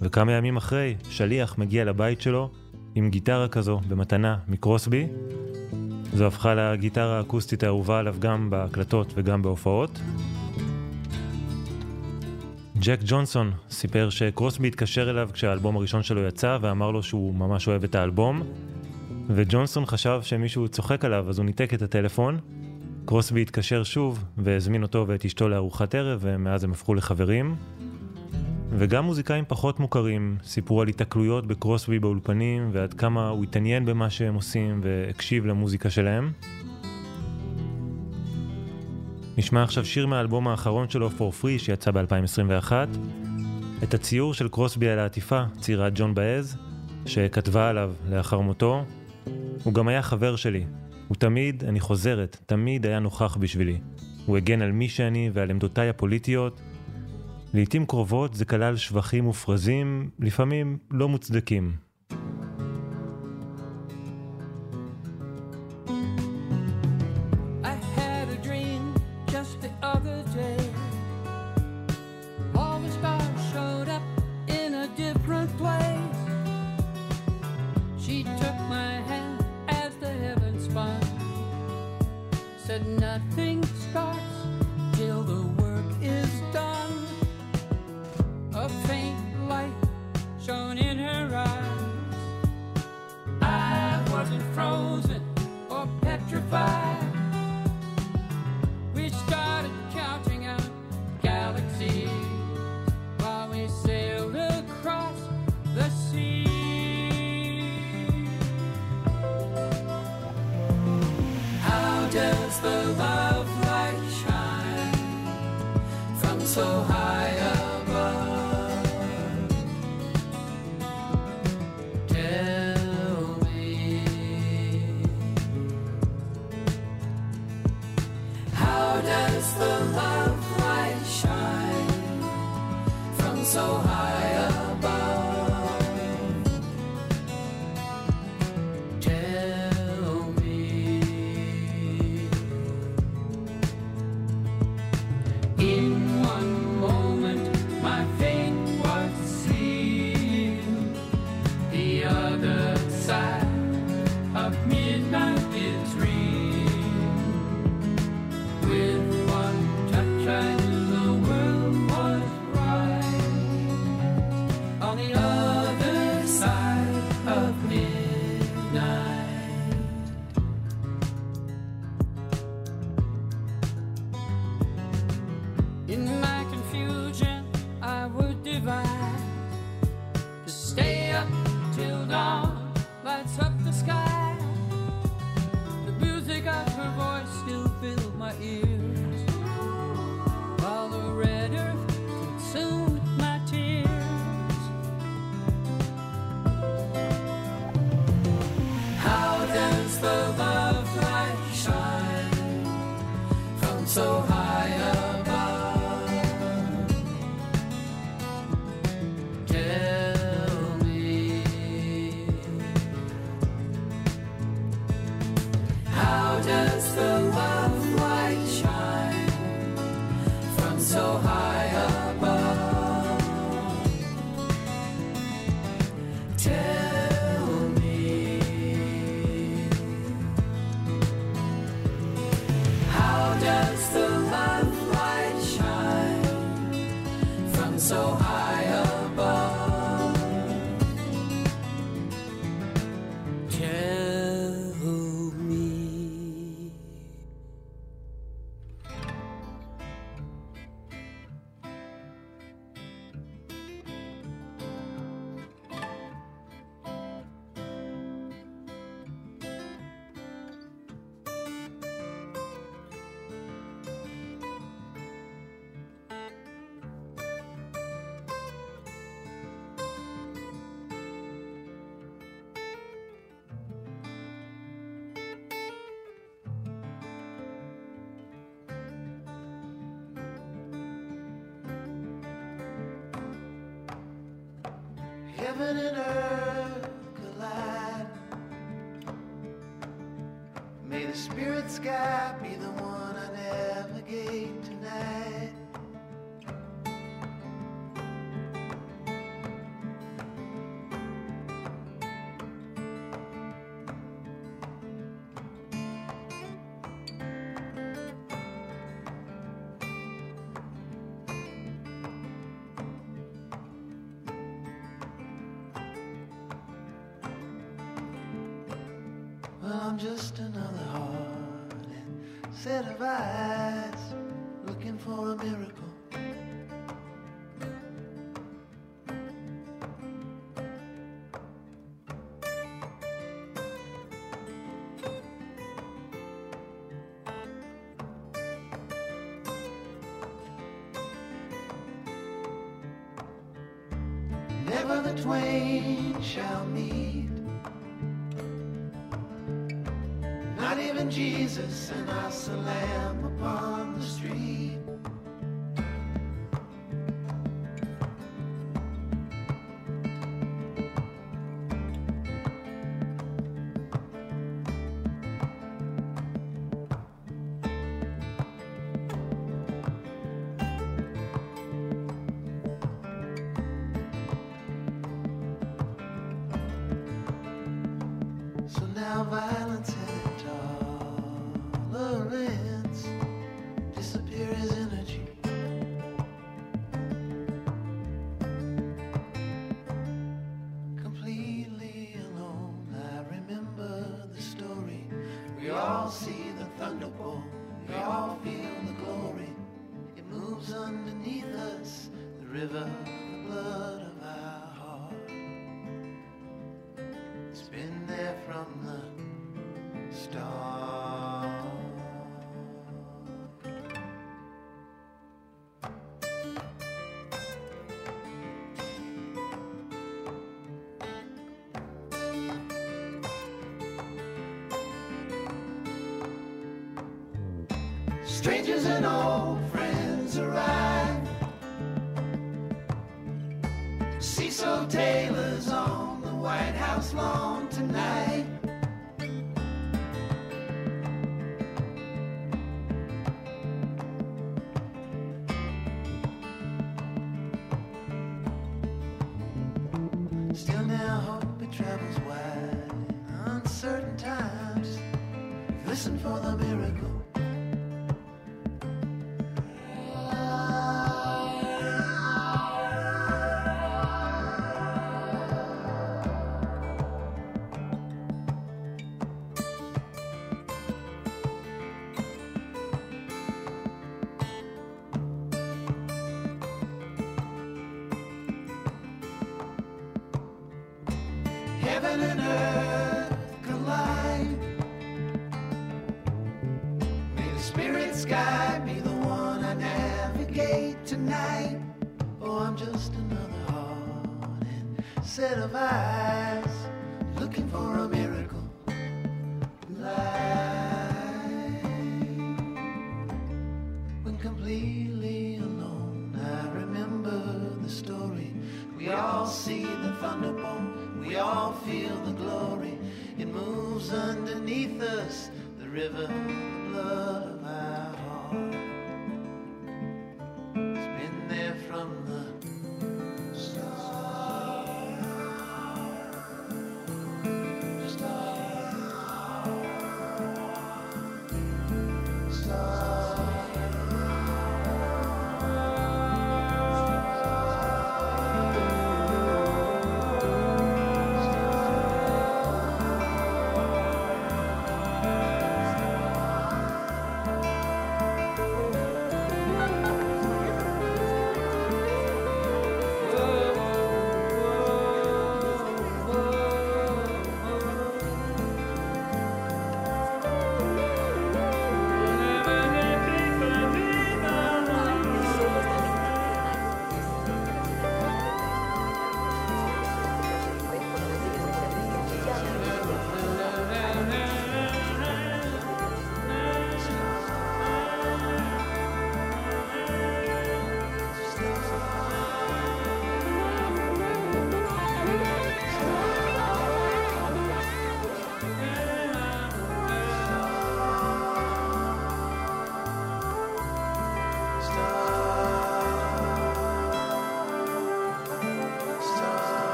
וכמה ימים אחרי שליח מגיע לבית שלו עם גיטרה כזו במתנה מקרוסבי זו הפכה לגיטרה האקוסטית האהובה עליו גם בהקלטות וגם בהופעות. ג'ק ג'ונסון סיפר שקרוסבי התקשר אליו כשהאלבום הראשון שלו יצא ואמר לו שהוא ממש אוהב את האלבום וג'ונסון חשב שמישהו צוחק עליו אז הוא ניתק את הטלפון. קרוסבי התקשר שוב והזמין אותו ואת אשתו לארוחת ערב ומאז הם הפכו לחברים. וגם מוזיקאים פחות מוכרים סיפרו על התקלויות בקרוסבי באולפנים ועד כמה הוא התעניין במה שהם עושים והקשיב למוזיקה שלהם. נשמע עכשיו שיר מהאלבום האחרון שלו, For Free, שיצא ב-2021. את הציור של קרוסבי על העטיפה, ציירת ג'ון באז, שכתבה עליו לאחר מותו. הוא גם היה חבר שלי. הוא תמיד, אני חוזרת, תמיד היה נוכח בשבילי. הוא הגן על מי שאני ועל עמדותיי הפוליטיות. לעתים קרובות זה כלל שבחים ופרזים, לפעמים לא מוצדקים, heaven and earth. I'm just another heart set of eyes looking for a miracle. Strangers and old friends arrive. Cecil Taylor's on the White House lawn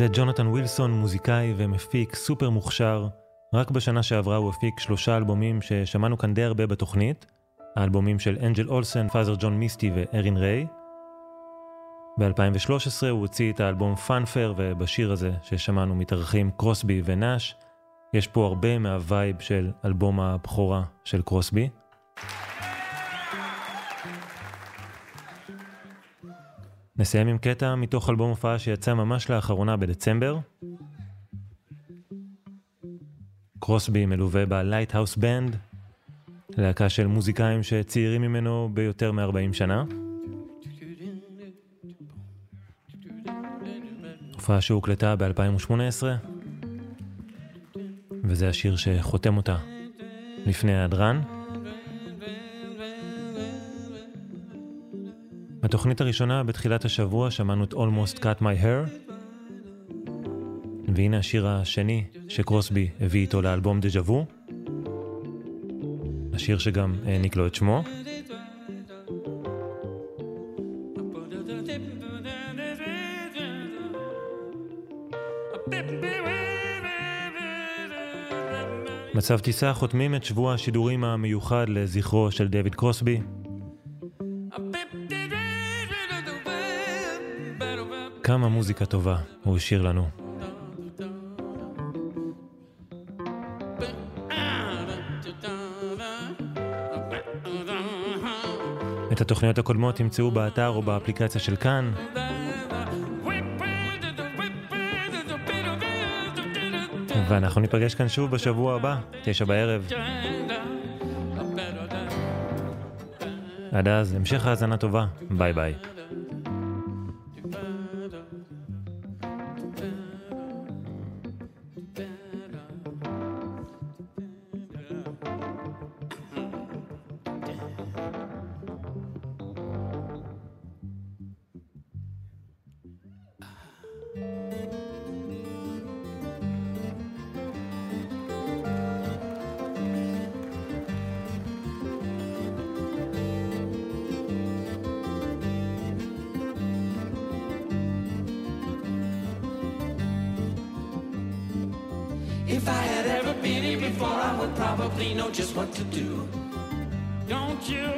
זה ג'ונתן ווילסון, מוזיקאי ומפיק סופר מוכשר. רק בשנה שעברה הוא הפיק שלושה אלבומים ששמענו כאן די הרבה בתוכנית. האלבומים של אנג'ל אולסן, פאזר ג'ון מיסטי וארין ריי. ב-2013 הוא הוציא את האלבום Fanfare, ובשיר הזה ששמענו מתארחים קרוסבי ונאש. יש פה הרבה מה vibe של אלבום הבכורה של קרוסבי. נסיים עם קטע מתוך אלבום הופעה שיצא ממש לאחרונה בדצמבר. קרוסבי מלווה בלייטהאוס בנד, להקה של מוזיקאים שצעירים ממנו ביותר מ-40 שנה. הופעה שהוקלטה ב-2018, וזה השיר שחותם אותה לפני ההדרן. בתוכנית הראשונה בתחילת השבוע שמענו את Almost Cut My Hair. והנה השיר השני שקרוסבי הביא איתו לאלבום דז'ה וו השיר שגם העניק לו את שמו. מצב טיסה חותמים את שבוע השידורים המיוחד לזכרו של דויד קרוסבי כמה מוזיקה טובה הוא השאיר לנו. את התוכניות הקודמות תמצאו באתר או באפליקציה של כאן. ואנחנו ניפגש כאן שוב בשבוע הבא, תשע בערב. עד אז, המשך האזנה טובה. ביי ביי. Before, I would probably know just what to do. Don't you?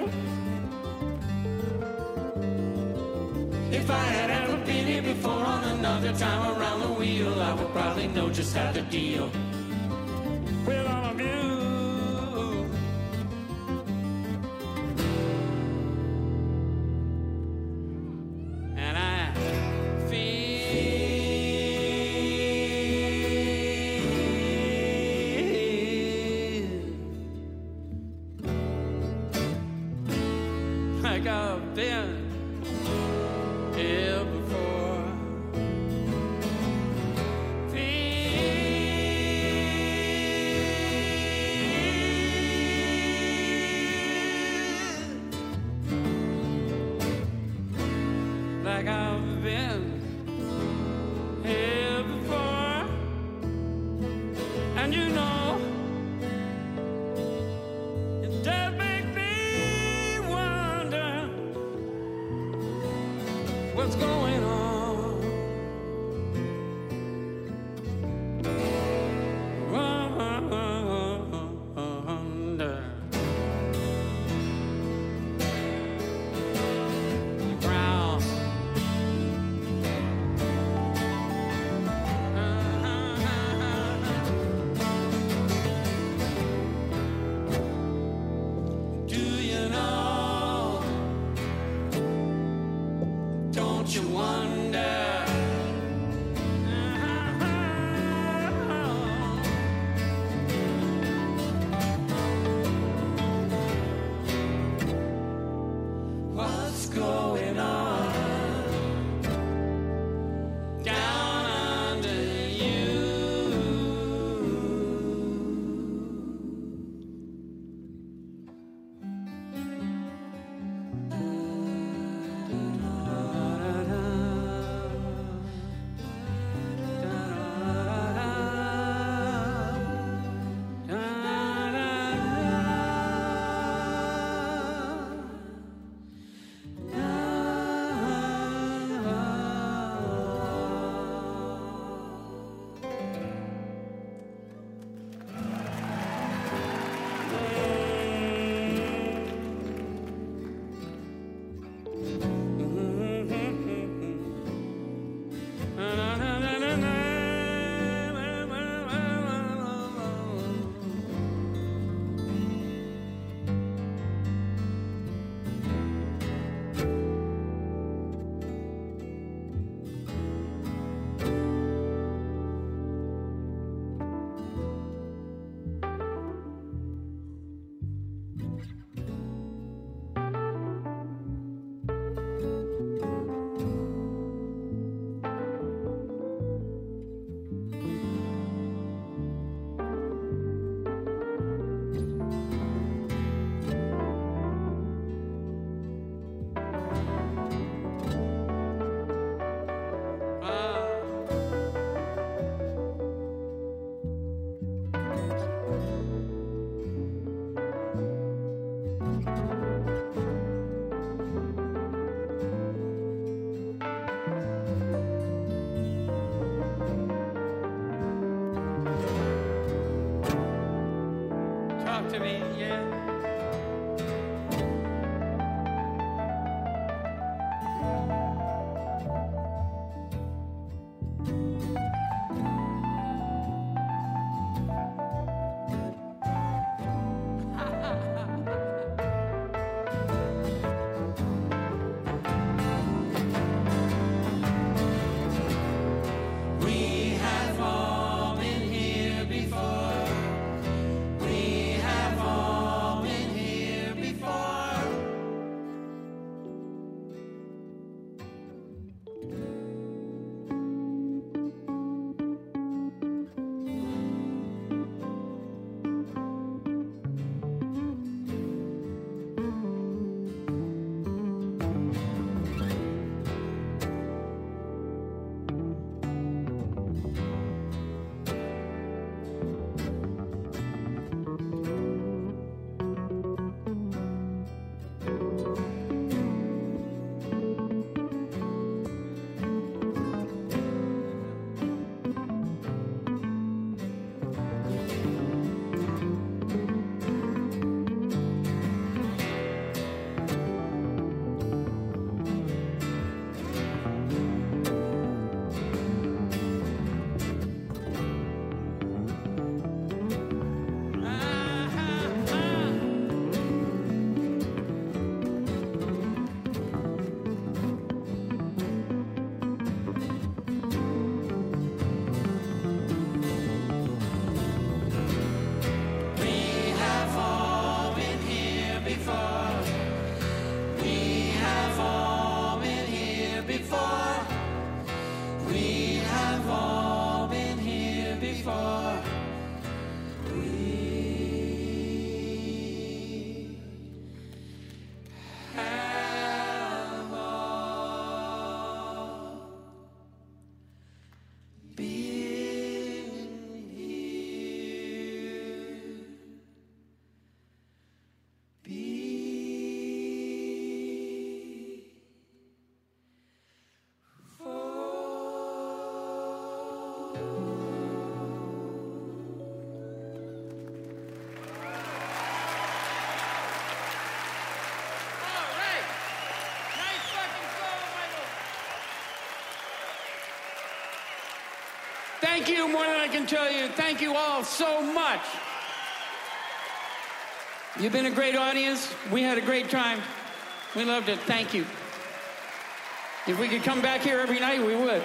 If I had ever been here before on another time around the wheel, I would probably know just how to deal Thank you more than I can tell you. Thank you all so much. You've been a great audience. We had a great time. We loved it. Thank you. If we could come back here every night, we would.